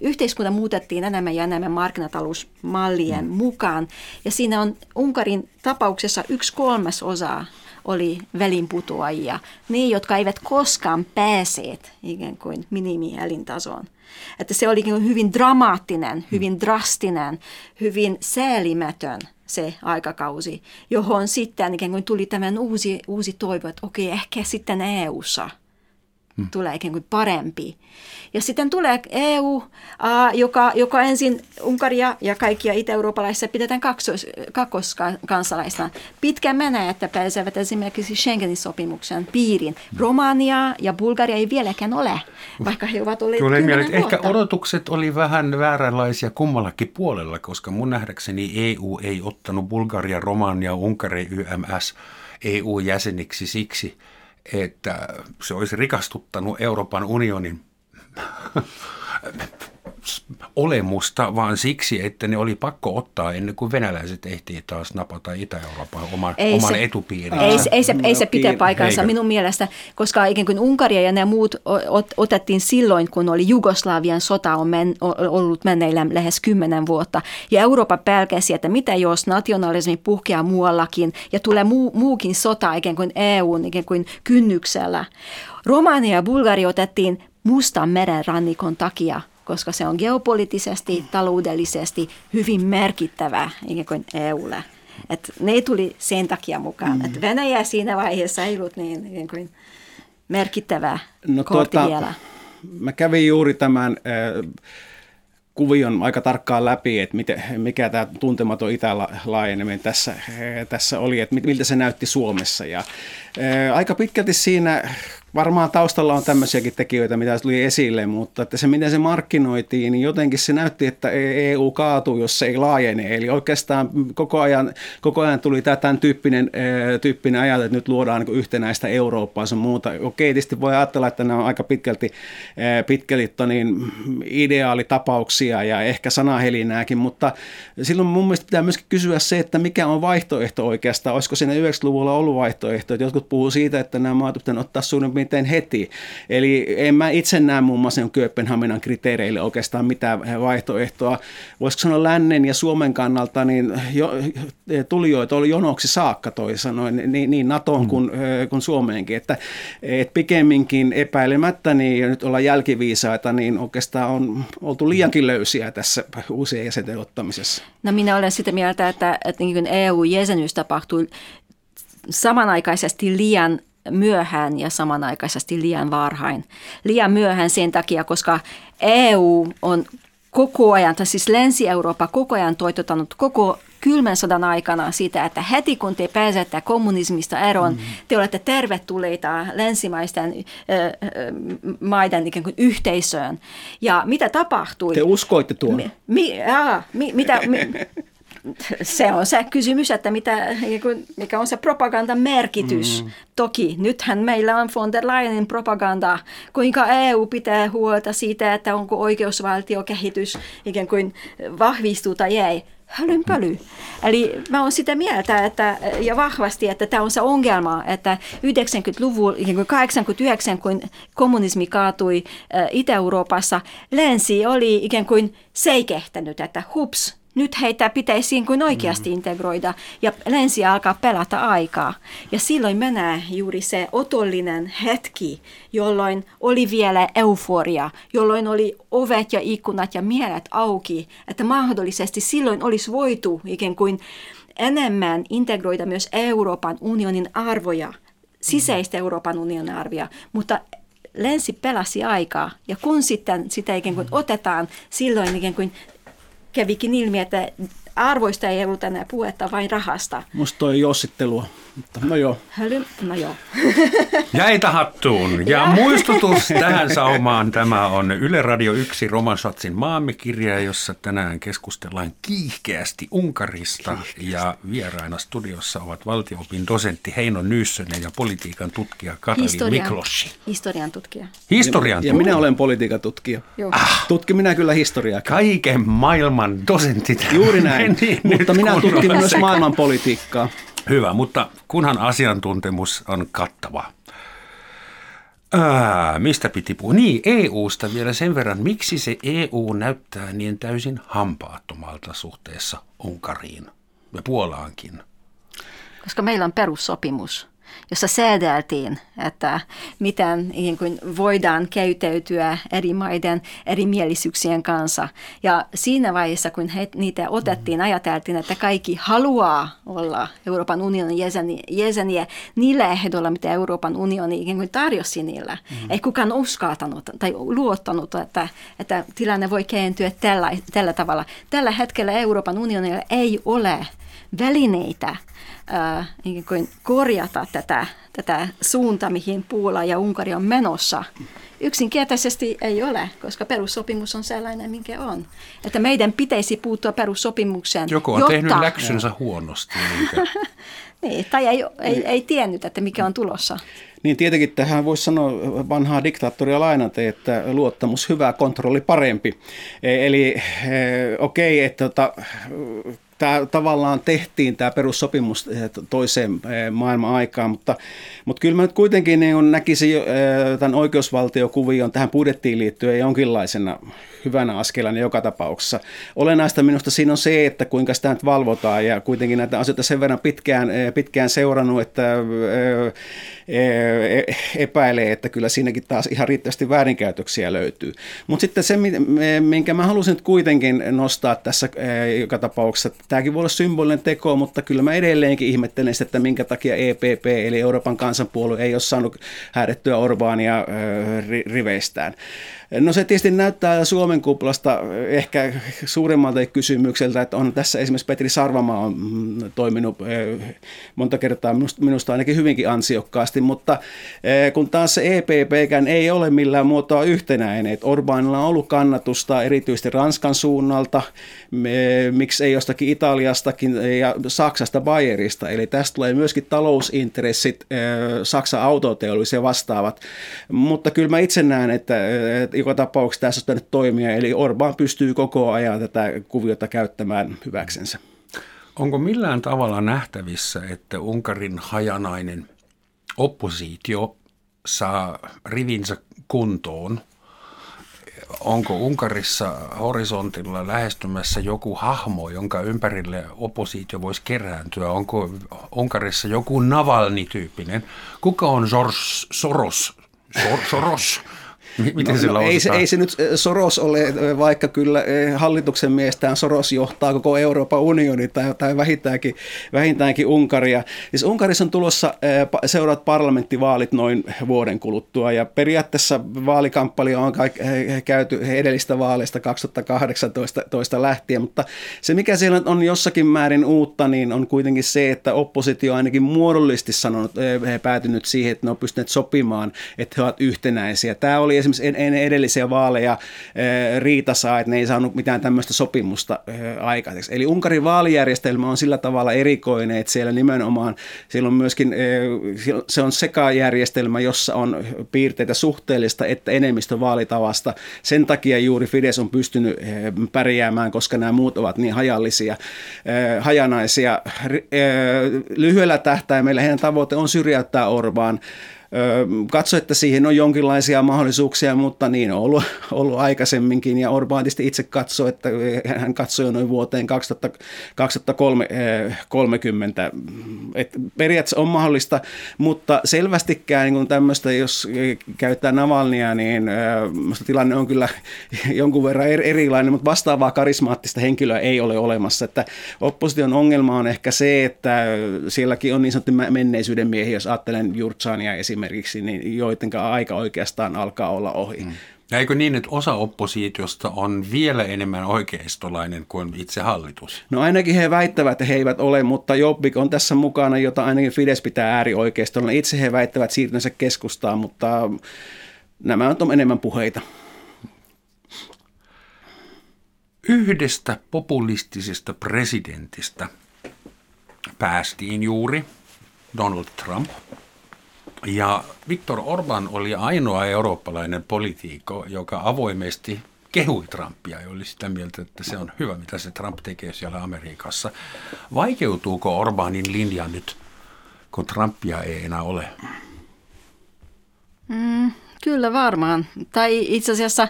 yhteiskunta muutettiin enemmän ja enemmän markkinatalousmallien mm. mukaan. Ja siinä on Unkarin tapauksessa yksi kolmas osa oli välinputoajia, ne, jotka eivät koskaan pääseet ikään kuin minimielintasoon. Että se oli hyvin dramaattinen, hyvin drastinen, hyvin säälimätön se aikakausi, johon sitten ikään kuin tuli tämän uusi, uusi toivo, että okei, ehkä sitten EU-ssa – hmm. tulee ikään kuin parempi. Ja sitten tulee EU, uh, joka, joka ensin Unkaria ja kaikkia itä-eurooppalaisia pidetään kaksos, kakkoskansalaisina. Pitkä menee, että pääsevät esimerkiksi Schengenin sopimuksen piiriin. Hmm. Romania ja Bulgaria ei vieläkään ole, vaikka he ovat olleet Tulee mieleen, Ehkä odotukset oli vähän vääränlaisia kummallakin puolella, koska mun nähdäkseni EU ei ottanut Bulgaria, Romania, Unkari, YMS EU-jäseniksi siksi, että se olisi rikastuttanut Euroopan unionin olemusta, vaan siksi, että ne oli pakko ottaa ennen kuin venäläiset ehtii taas napata Itä-Euroopan oman, ei oman se, etupiirinsä. Ei, ei se, ei se pitää paikkansa minun mielestä, koska ikään kuin Unkaria ja nämä muut otettiin silloin, kun oli Jugoslavian sota on men, ollut menneillä lähes kymmenen vuotta. Ja Eurooppa pelkäsi, että mitä jos nationalismi puhkeaa muuallakin ja tulee muu, muukin sota ikään kuin EUn ikään kuin kynnyksellä. Romania ja Bulgaria otettiin Mustan meren rannikon takia koska se on geopoliittisesti, taloudellisesti hyvin merkittävä ikään kuin EUlle. Et ne tuli sen takia mukaan, mm. että Venäjä siinä vaiheessa ei ollut niin ikään kuin merkittävä no, kortti tuota, vielä. Mä kävin juuri tämän äh, kuvion aika tarkkaan läpi, että miten, mikä tämä tuntematon itälaajeneminen tässä, tässä oli, että miltä se näytti Suomessa. Ja, ää, aika pitkälti siinä Varmaan taustalla on tämmöisiäkin tekijöitä, mitä tuli esille, mutta että se miten se markkinoitiin, niin jotenkin se näytti, että EU kaatuu, jos se ei laajene. Eli oikeastaan koko ajan, koko ajan tuli tämä tämän tyyppinen, tyyppinen ajatus, että nyt luodaan niin yhtenäistä Eurooppaa sun muuta. Okei, tietysti voi ajatella, että nämä on aika pitkälti, pitkälti niin ideaalitapauksia ja ehkä sanahelinääkin, mutta silloin mun mielestä pitää myöskin kysyä se, että mikä on vaihtoehto oikeastaan. Olisiko siinä 90-luvulla ollut vaihtoehto? Että jotkut puhuu siitä, että nämä maat pitää ottaa suurin piirtein heti. Eli en mä itse näe muun muassa Kööpenhaminan kriteereille oikeastaan mitään vaihtoehtoa. Voisiko sanoa lännen ja Suomen kannalta, niin jo, tulijoita oli jonoksi saakka toisin sanoen, niin, niin NATOon mm. kuin, kuin Suomeenkin. Että, et pikemminkin epäilemättä, niin ja nyt ollaan jälkiviisaita, niin oikeastaan on oltu liiankin löysiä tässä uusien jäsenten ottamisessa. No minä olen sitä mieltä, että, että niin EU-jäsenyys tapahtui samanaikaisesti liian myöhään ja samanaikaisesti liian varhain. Liian myöhään sen takia, koska EU on koko ajan, tai siis Länsi-Eurooppa koko ajan toitottanut koko kylmän sodan aikana sitä, että heti kun te pääsette kommunismista eroon, mm. te olette tervetulleita länsimaisten äh, maiden ikään kuin yhteisöön. Ja mitä tapahtui? Te uskoitte tuon. Mi, mi, mi, mitä, mi, se on se kysymys, että mitä, mikä on se propagandan merkitys. Mm. Toki nythän meillä on von der Leyenin propaganda, kuinka EU pitää huolta siitä, että onko oikeusvaltiokehitys ikään kuin vahvistuu tai ei hölynpöly. Eli mä oon sitä mieltä, että, ja vahvasti, että tämä on se ongelma, että 90-luvulla, 89, kun kommunismi kaatui Itä-Euroopassa, länsi oli ikään kuin seikehtänyt, että hups, nyt heitä pitäisi kuin oikeasti mm. integroida ja länsi alkaa pelata aikaa. Ja silloin menee juuri se otollinen hetki, jolloin oli vielä euforia, jolloin oli ovet ja ikkunat ja mielet auki, että mahdollisesti silloin olisi voitu ikään kuin enemmän integroida myös Euroopan unionin arvoja, sisäistä mm. Euroopan unionin arvia, mutta länsi pelasi aikaa. Ja kun sitten sitä ikään kuin otetaan, silloin ikään kuin kävikin ilmi, että arvoista ei ollut enää puhetta, vain rahasta. Musta toi jossittelua, mutta no joo. Höly, no joo. Jäitä hattuun. Ja muistutus tähän saumaan. Tämä on Yle Radio 1 Romansatsin maamekirja, jossa tänään keskustellaan kiihkeästi Unkarista. Ja vieraina studiossa ovat valtioopin dosentti Heino Nyyssönen ja politiikan tutkija Katalin historian, Mikloshi. Historian tutkija. Historian tutkija. Ja minä olen politiikan tutkija. Ah. Tutki minä kyllä historiaa. Kaiken maailman dosentit. Juuri näin, niin, mutta minä tutkin myös maailman politiikkaa. Hyvä, mutta kunhan asiantuntemus on kattava. Ää, mistä piti puhua? Niin, EUsta vielä sen verran. Miksi se EU näyttää niin täysin hampaattomalta suhteessa Unkariin ja Puolaankin? Koska meillä on perussopimus jossa säädeltiin, että miten niin kuin voidaan käytäytyä eri maiden erimielisyyksien kanssa. Ja siinä vaiheessa, kun he, niitä otettiin, ajateltiin, että kaikki haluaa olla Euroopan unionin jäseniä, jäseniä niillä ehdoilla, mitä Euroopan unioni ikään kuin tarjosi niillä. Mm. Ei kukaan uskaltanut tai luottanut, että, että tilanne voi kääntyä tällä, tällä tavalla. Tällä hetkellä Euroopan unionilla ei ole välineitä niin kuin korjata tätä, tätä suuntaa, mihin Puola ja Unkari on menossa. Yksinkertaisesti ei ole, koska perussopimus on sellainen, minkä on. Että meidän pitäisi puuttua perussopimukseen. Joku on jotta... tehnyt läksynsä huonosti. niin, tai ei, ei, ei tiennyt, että mikä on tulossa. Niin tietenkin tähän voisi sanoa vanhaa diktaattoria lainate, että luottamus hyvä, kontrolli parempi. E, eli e, okei, okay, että tota, tämä tavallaan tehtiin tämä perussopimus eh, toiseen eh, maailman aikaan, mutta, mutta kyllä mä nyt kuitenkin niin näkisin eh, tämän oikeusvaltiokuvion tähän budjettiin liittyen jonkinlaisena hyvänä askelana joka tapauksessa. Olennaista minusta siinä on se, että kuinka sitä nyt valvotaan ja kuitenkin näitä asioita sen verran pitkään, pitkään seurannut, että epäilee, että kyllä siinäkin taas ihan riittävästi väärinkäytöksiä löytyy. Mutta sitten se, minkä mä halusin nyt kuitenkin nostaa tässä joka tapauksessa, tämäkin voi olla symbolinen teko, mutta kyllä mä edelleenkin ihmettelen sitä, että minkä takia EPP eli Euroopan kansanpuolue ei ole saanut häädettyä Orbaania riveistään. No se tietysti näyttää Suomen kuplasta ehkä suuremmalta kysymykseltä, että on tässä esimerkiksi Petri Sarvamaa on mm, toiminut eh, monta kertaa minusta, ainakin hyvinkin ansiokkaasti, mutta eh, kun taas se EPPkään ei ole millään muotoa yhtenäinen, että Orbanilla on ollut kannatusta erityisesti Ranskan suunnalta, miksi ei jostakin Italiastakin ja Saksasta Bayerista, eli tästä tulee myöskin talousintressit, eh, Saksan autoteollisuus ja vastaavat, mutta kyllä mä itse näen, että joka tapauksessa tässä on toimia, eli Orban pystyy koko ajan tätä kuviota käyttämään hyväksensä. Onko millään tavalla nähtävissä, että Unkarin hajanainen oppositio saa rivinsä kuntoon? Onko Unkarissa horisontilla lähestymässä joku hahmo, jonka ympärille oppositio voisi kerääntyä? Onko Unkarissa joku Navalni-tyyppinen? Kuka on George Soros? Soros? Miten no, no, ei, se, ei se nyt eh, Soros ole, eh, vaikka kyllä eh, hallituksen miestään Soros johtaa koko Euroopan unioni tai, tai vähintäänkin, vähintäänkin Unkaria. Siis Unkarissa on tulossa seuraavat parlamenttivaalit noin vuoden kuluttua ja periaatteessa vaalikampanja on kaik, käyty edellistä vaaleista 2018 lähtien, mutta se mikä siellä on jossakin määrin uutta, niin on kuitenkin se, että oppositio ainakin muodollisesti sanonut, päätynyt siihen, että ne on pystyneet sopimaan, että he ovat yhtenäisiä. Tämä oli esimerkiksi esimerkiksi ennen edellisiä vaaleja riitasaa, että ne ei saanut mitään tämmöistä sopimusta aikaiseksi. Eli Unkarin vaalijärjestelmä on sillä tavalla erikoinen, että siellä nimenomaan siellä on myöskin, se on sekajärjestelmä, jossa on piirteitä suhteellista että enemmistövaalitavasta. Sen takia juuri Fides on pystynyt pärjäämään, koska nämä muut ovat niin hajallisia, hajanaisia. Lyhyellä tähtäimellä heidän tavoite on syrjäyttää Orbán Katso, että siihen on jonkinlaisia mahdollisuuksia, mutta niin on ollut, ollut aikaisemminkin. Ja tietysti itse katsoo, että hän katsoi noin vuoteen 2030. että periaatteessa on mahdollista, mutta selvästikään niin tämmöistä, jos käyttää Navalnia, niin tilanne on kyllä jonkun verran erilainen, mutta vastaavaa karismaattista henkilöä ei ole olemassa. Että opposition ongelma on ehkä se, että sielläkin on niin sanottu menneisyyden miehiä, jos ajattelen Jurtsania esimerkiksi esimerkiksi, niin joiden aika oikeastaan alkaa olla ohi. Mm. Ja eikö niin, että osa oppositiosta on vielä enemmän oikeistolainen kuin itse hallitus? No ainakin he väittävät, että he eivät ole, mutta Jobbik on tässä mukana, jota ainakin Fides pitää äärioikeistolainen. Itse he väittävät siirtyneensä keskustaan, mutta nämä on enemmän puheita. Yhdestä populistisesta presidentistä päästiin juuri Donald Trump – ja Viktor Orban oli ainoa eurooppalainen politiikko, joka avoimesti kehui Trumpia ja oli sitä mieltä, että se on hyvä, mitä se Trump tekee siellä Amerikassa. Vaikeutuuko Orbanin linja nyt, kun Trumpia ei enää ole? Mm, Kyllä varmaan. Tai itse asiassa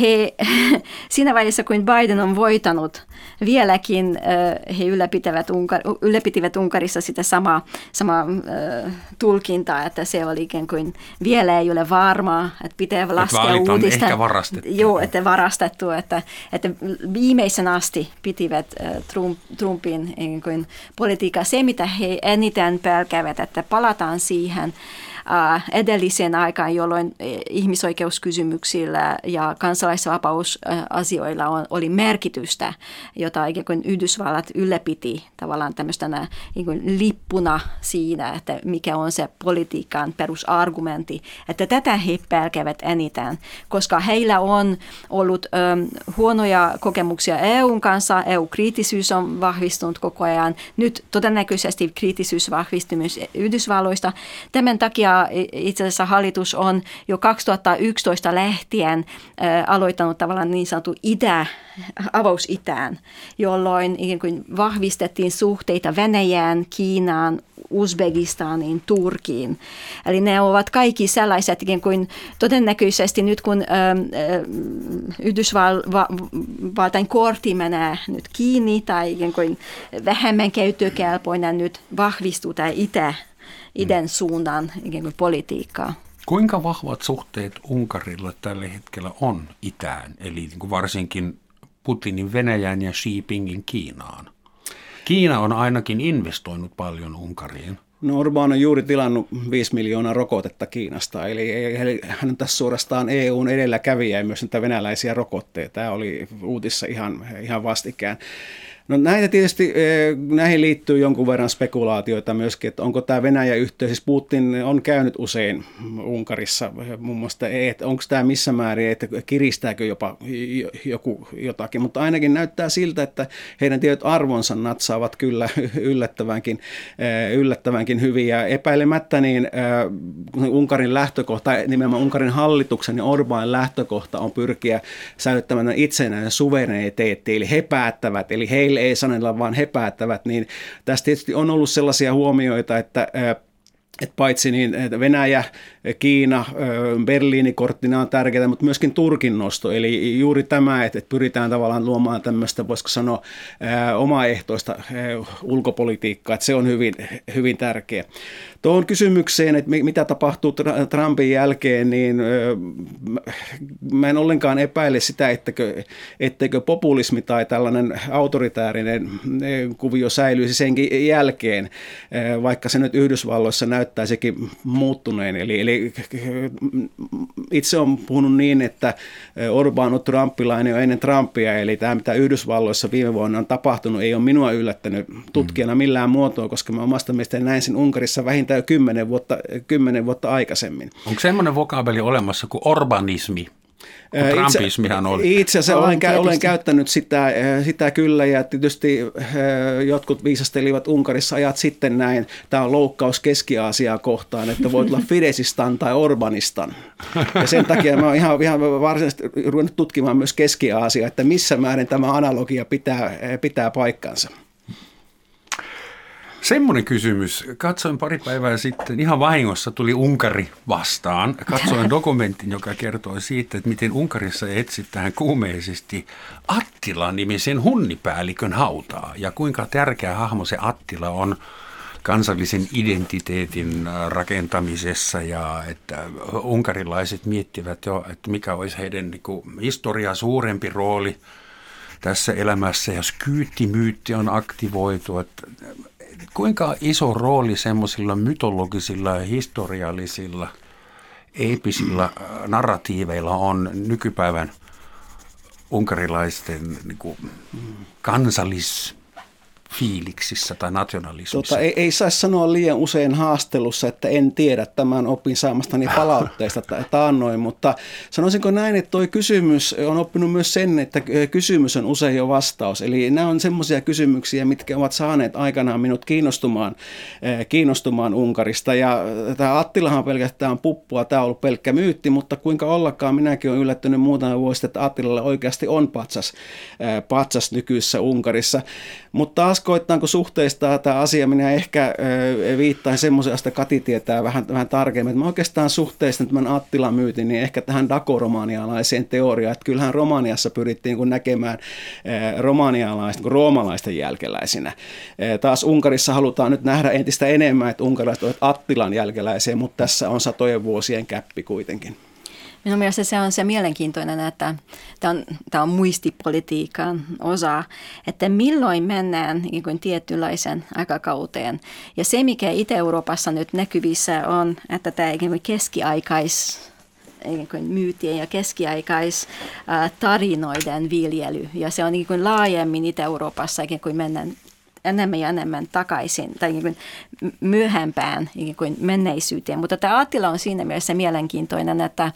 he, siinä vaiheessa, kun Biden on voitanut, vieläkin he ylläpitävät, Unkar, ylläpitivät Unkarissa sitä samaa, samaa tulkintaa, että se oli ikään kuin vielä ei ole varmaa, että pitää laskea että uutista. ehkä varastettu. Joo, että varastettu, että, että viimeisen asti pitivät Trump, Trumpin kuin politiikkaa. Se, mitä he eniten pelkävät, että palataan siihen, Edellisen aikaan, jolloin eh, ihmisoikeuskysymyksillä ja kansalaisvapausasioilla oli merkitystä, jota ikään kuin Yhdysvallat ylläpiti tavallaan tämmöistä niin lippuna siinä, että mikä on se politiikan perusargumentti. Että tätä he pelkävät eniten, koska heillä on ollut huonoja kokemuksia EUn kanssa, EU-kriittisyys on vahvistunut koko ajan, nyt todennäköisesti kriittisyys vahvistuu myös Yhdysvalloista. Tämän takia itse asiassa hallitus on jo 2011 lähtien aloittanut tavallaan niin sanottu itä, avaus itään, jolloin kuin vahvistettiin suhteita Venäjään, Kiinaan, Uzbekistaniin, Turkiin. Eli ne ovat kaikki sellaiset kuin todennäköisesti nyt kun Yhdysvaltain kortti menee nyt kiinni tai kuin vähemmän käyttökelpoinen nyt vahvistuu tämä itä idän suuntaan ikään kuin politiikkaa. Kuinka vahvat suhteet Unkarilla tällä hetkellä on itään, eli niin kuin varsinkin Putinin Venäjään ja Xi Jinpingin Kiinaan? Kiina on ainakin investoinut paljon Unkariin. No Orbán on juuri tilannut 5 miljoonaa rokotetta Kiinasta, eli hän on tässä suorastaan EUn edelläkävijä ja myös näitä venäläisiä rokotteita. Tämä oli uutissa ihan, ihan vastikään. No näitä tietysti, eh, näihin liittyy jonkun verran spekulaatioita myöskin, että onko tämä Venäjä yhteys, siis Putin on käynyt usein Unkarissa eh, muun muassa, että onko tämä missä määrin, että kiristääkö jopa joku jotakin, mutta ainakin näyttää siltä, että heidän tietyt arvonsa natsaavat kyllä yllättävänkin, eh, yllättävänkin hyvin. Ja epäilemättä niin Unkarin lähtökohta, nimenomaan Unkarin hallituksen ja Orbán lähtökohta on pyrkiä säilyttämään itsenäinen suvereniteetti, eli he päättävät, eli heille ei sanella, vaan he päättävät, niin tästä tietysti on ollut sellaisia huomioita, että että paitsi niin Venäjä, Kiina, Berliini korttina on tärkeää, mutta myöskin Turkin nosto. Eli juuri tämä, että pyritään tavallaan luomaan tämmöistä, voisiko sanoa, omaehtoista ulkopolitiikkaa, että se on hyvin, hyvin tärkeä. Tuohon kysymykseen, että mitä tapahtuu Trumpin jälkeen, niin mä en ollenkaan epäile sitä, etteikö, etteikö populismi tai tällainen autoritäärinen kuvio säilyisi senkin jälkeen, vaikka se nyt Yhdysvalloissa näyttäisikin muuttuneen. Eli, eli itse on puhunut niin, että Orban on trumpilainen jo ennen Trumpia, eli tämä mitä Yhdysvalloissa viime vuonna on tapahtunut ei ole minua yllättänyt tutkijana millään muotoa, koska mä omasta mielestäni näin sen Unkarissa vähintään jo kymmenen vuotta, kymmenen vuotta aikaisemmin. Onko semmoinen vokaabeli olemassa kuin urbanismi? Trumpismihan oli. Itse asiassa olen, kä- olen käyttänyt sitä, sitä kyllä ja tietysti jotkut viisastelivat Unkarissa ajat sitten näin. Tämä on loukkaus Keski-Aasiaa kohtaan, että voit olla Fidesistan tai Orbanistan. Ja sen takia mä oon ihan, ihan varsinaisesti ruvennut tutkimaan myös Keski-Aasiaa, että missä määrin tämä analogia pitää, pitää paikkansa. Semmoinen kysymys. Katsoin pari päivää sitten, ihan vahingossa tuli Unkari vastaan. Katsoin dokumentin, joka kertoi siitä, että miten Unkarissa etsitään kuumeisesti Attila-nimisen hunnipäällikön hautaa. Ja kuinka tärkeä hahmo se Attila on kansallisen identiteetin rakentamisessa ja että unkarilaiset miettivät jo, että mikä olisi heidän niin kuin, historia suurempi rooli tässä elämässä ja skyyttimyytti on aktivoitu. Että kuinka iso rooli semmoisilla mytologisilla ja historiallisilla eepisillä äh, narratiiveilla on nykypäivän unkarilaisten niin kuin, kansallis fiiliksissä tai nationalismissa? Tota, ei, ei saisi sanoa liian usein haastelussa, että en tiedä tämän opin saamastani palautteesta taannoin, mutta sanoisinko näin, että tuo kysymys on oppinut myös sen, että kysymys on usein jo vastaus. Eli nämä on semmoisia kysymyksiä, mitkä ovat saaneet aikanaan minut kiinnostumaan, kiinnostumaan Unkarista. Ja tämä Attilahan pelkästään puppua, tämä on ollut pelkkä myytti, mutta kuinka ollakaan minäkin olen yllättynyt muutama vuosi, että Attilalla oikeasti on patsas, patsas nykyisessä Unkarissa. Mutta taas koittaanko suhteistaa tämä asia, minä ehkä viittain semmoisen, josta Kati tietää vähän, vähän tarkemmin. Mä oikeastaan suhteistan tämän Attilan myytin niin ehkä tähän dakoromanialaiseen teoriaan, että kyllähän Romaniassa pyrittiin kun näkemään romanialaisten kuin roomalaisten jälkeläisinä. Taas Unkarissa halutaan nyt nähdä entistä enemmän, että unkarilaiset ovat Attilan jälkeläisiä, mutta tässä on satojen vuosien käppi kuitenkin. Minun mielestä se on se mielenkiintoinen, että tämä on, tämä on muistipolitiikan osa, että milloin mennään niin kuin tietynlaisen aikakauteen. Ja se, mikä Itä-Euroopassa nyt näkyvissä on, että tämä keskiaikais myytien ja keskiaikais tarinoiden viljely. Ja se on niin kuin laajemmin Itä-Euroopassa kuin mennään enemmän ja enemmän takaisin tai niin kuin myöhempään niin kuin menneisyyteen. Mutta tämä Attila on siinä mielessä mielenkiintoinen, että,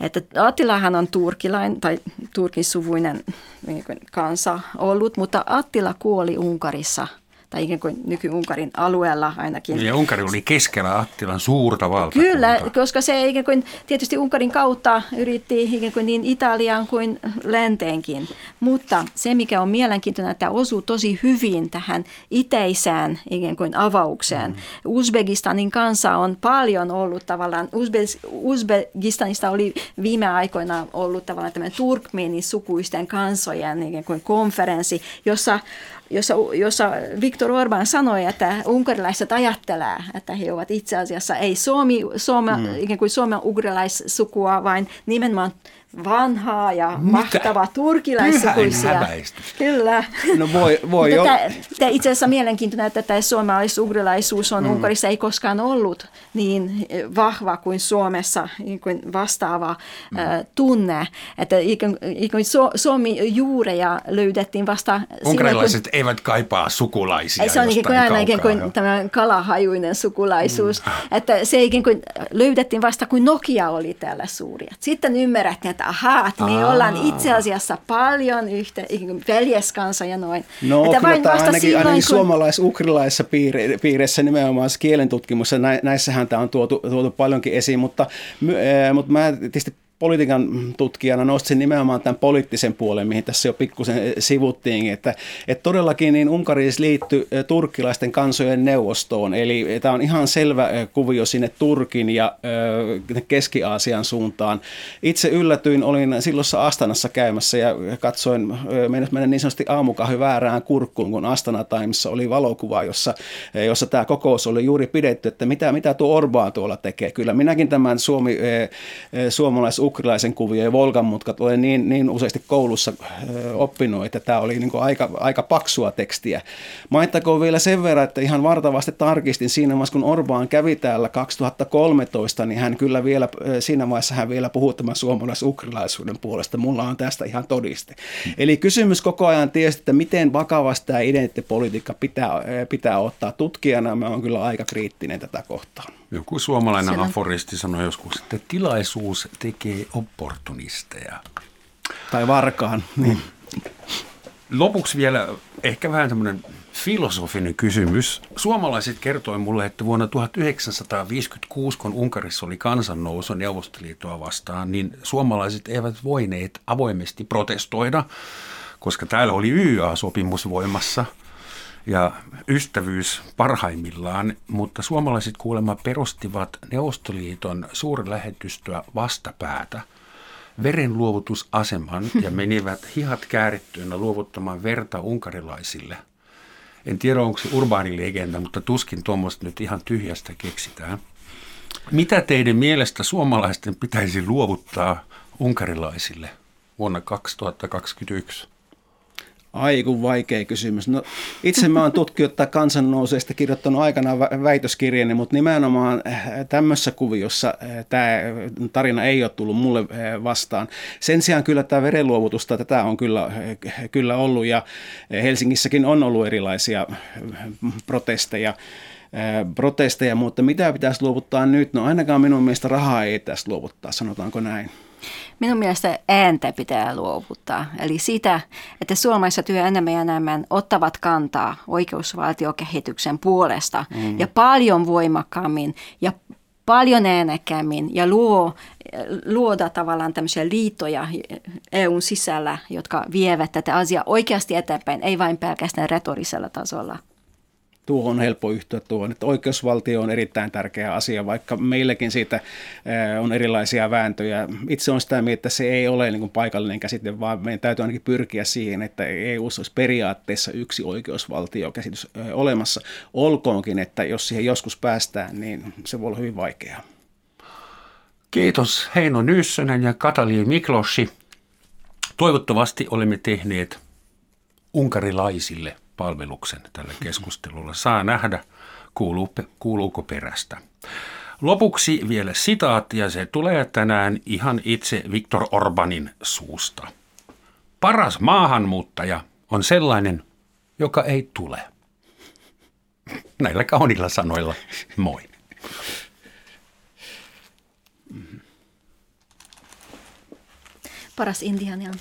että Attilahan on turkilain tai turkin suvuinen niin kansa ollut, mutta Attila kuoli Unkarissa – tai ikään kuin nyky-Unkarin alueella ainakin. Ja Unkari oli keskellä Attilan suurta valtakuntaa. Kyllä, koska se ikään kuin tietysti Unkarin kautta yritti ikään kuin niin Italiaan kuin länteenkin. Mutta se, mikä on mielenkiintoinen, että osuu tosi hyvin tähän itäisään ikään kuin avaukseen. Mm. Uzbekistanin kanssa on paljon ollut tavallaan, Uzbe- Uzbekistanista oli viime aikoina ollut tavallaan tämmöinen turkmeenin sukuisten kansojen ikään kuin konferenssi, jossa jossa, jossa Viktor Orban sanoi, että unkarilaiset ajattelee, että he ovat itse asiassa ei Suomi, Suome, mm. ikään kuin Suomen ugrilaissukua, vaan nimenomaan vanhaa ja Mitä? mahtavaa turkilaissukuisia. Kyllä. No voi, voi. Tämä, itse asiassa mielenkiintoinen, että tämä suomalais-ugrilaisuus on mm. Unkarissa ei koskaan ollut niin vahva kuin Suomessa niin kuin vastaava mm. äh, tunne. Että ikään, ikään Su- Suomi juureja löydettiin vasta... Unkarilaiset kun, eivät kaipaa sukulaisia Se on ikään kuin aina ikään kuin tämä kalahajuinen sukulaisuus. Mm. Että se ikään kuin löydettiin vasta, kun Nokia oli täällä suuri. Sitten ymmärrettiin, että ahaa, että me Aa. ollaan itse asiassa paljon yhtä, veljeskansa ja noin. No että kyllä tämä ainakin, silloin, ainakin kun... suomalais-ukrilaisessa piiri, piirissä nimenomaan kielentutkimuksessa, näissähän tämä on tuotu, tuotu paljonkin esiin, mutta, äh, mutta mä tietysti politiikan tutkijana nostin nimenomaan tämän poliittisen puolen, mihin tässä jo pikkusen sivuttiin, että, että todellakin niin Unkari liittyi turkkilaisten kansojen neuvostoon, eli tämä on ihan selvä kuvio sinne Turkin ja Keski-Aasian suuntaan. Itse yllätyin, olin silloin Astanassa käymässä ja katsoin, mennä niin sanotusti aamukahvi väärään kurkkuun, kun Astana Timessa oli valokuva, jossa, jossa tämä kokous oli juuri pidetty, että mitä, mitä tuo Orbán tuolla tekee. Kyllä minäkin tämän suomi, suomalais ukrilaisen kuvio ja Volgan mutkat olen niin, niin useasti koulussa oppinut, että tämä oli niin aika, aika paksua tekstiä. Mainittakoon vielä sen verran, että ihan vartavasti tarkistin siinä vaiheessa, kun Orbán kävi täällä 2013, niin hän kyllä vielä, siinä vaiheessa hän vielä puhui tämän suomalais-ukrilaisuuden puolesta. Mulla on tästä ihan todiste. Eli kysymys koko ajan tietysti, että miten vakavasti tämä identiteettipolitiikka pitää, pitää ottaa tutkijana. Mä oon kyllä aika kriittinen tätä kohtaa. Joku suomalainen Siellä. aforisti sanoi joskus, että tilaisuus tekee opportunisteja. Tai varkaan. Niin. Lopuksi vielä ehkä vähän tämmöinen filosofinen kysymys. Suomalaiset kertoi mulle, että vuonna 1956, kun Unkarissa oli kansannousu Neuvostoliittoa vastaan, niin suomalaiset eivät voineet avoimesti protestoida, koska täällä oli YA-sopimus voimassa ja ystävyys parhaimmillaan, mutta suomalaiset kuulemma perustivat Neuvostoliiton suurlähetystöä vastapäätä verenluovutusaseman ja menivät hihat käärittyinä luovuttamaan verta unkarilaisille – en tiedä, onko se urbaani legenda, mutta tuskin tuommoista nyt ihan tyhjästä keksitään. Mitä teidän mielestä suomalaisten pitäisi luovuttaa unkarilaisille vuonna 2021? Aiku vaikea kysymys. No, itse mä oon tutkinut tätä kansannouseista kirjoittanut aikanaan väitöskirjani, mutta nimenomaan äh, tämmöisessä kuviossa äh, tämä tarina ei ole tullut mulle äh, vastaan. Sen sijaan kyllä tämä verenluovutusta, tätä on kyllä, kyllä ollut ja Helsingissäkin on ollut erilaisia protesteja protesteja, mutta mitä pitäisi luovuttaa nyt? No ainakaan minun mielestä rahaa ei tästä luovuttaa, sanotaanko näin. Minun mielestä ääntä pitää luovuttaa. Eli sitä, että suomalaiset yhä enemmän ja enemmän ottavat kantaa oikeusvaltiokehityksen puolesta mm. ja paljon voimakkaammin ja paljon äänekkäämmin ja luo, luoda tavallaan tämmöisiä liittoja EUn sisällä, jotka vievät tätä asiaa oikeasti eteenpäin, ei vain pelkästään retorisella tasolla tuohon on helppo yhtyä tuohon, että oikeusvaltio on erittäin tärkeä asia, vaikka meilläkin siitä eh, on erilaisia vääntöjä. Itse on sitä mieltä, että se ei ole niin kuin paikallinen käsite, vaan meidän täytyy ainakin pyrkiä siihen, että EU olisi periaatteessa yksi oikeusvaltiokäsitys eh, olemassa. Olkoonkin, että jos siihen joskus päästään, niin se voi olla hyvin vaikeaa. Kiitos Heino Nyssönen ja Katali Miklossi. Toivottavasti olemme tehneet unkarilaisille palveluksen tälle keskustelulle. Saa nähdä, kuuluu, kuuluuko perästä. Lopuksi vielä sitaatti, ja se tulee tänään ihan itse Viktor Orbanin suusta. Paras maahanmuuttaja on sellainen, joka ei tule. Näillä kaunilla sanoilla, moi. Paras indiani on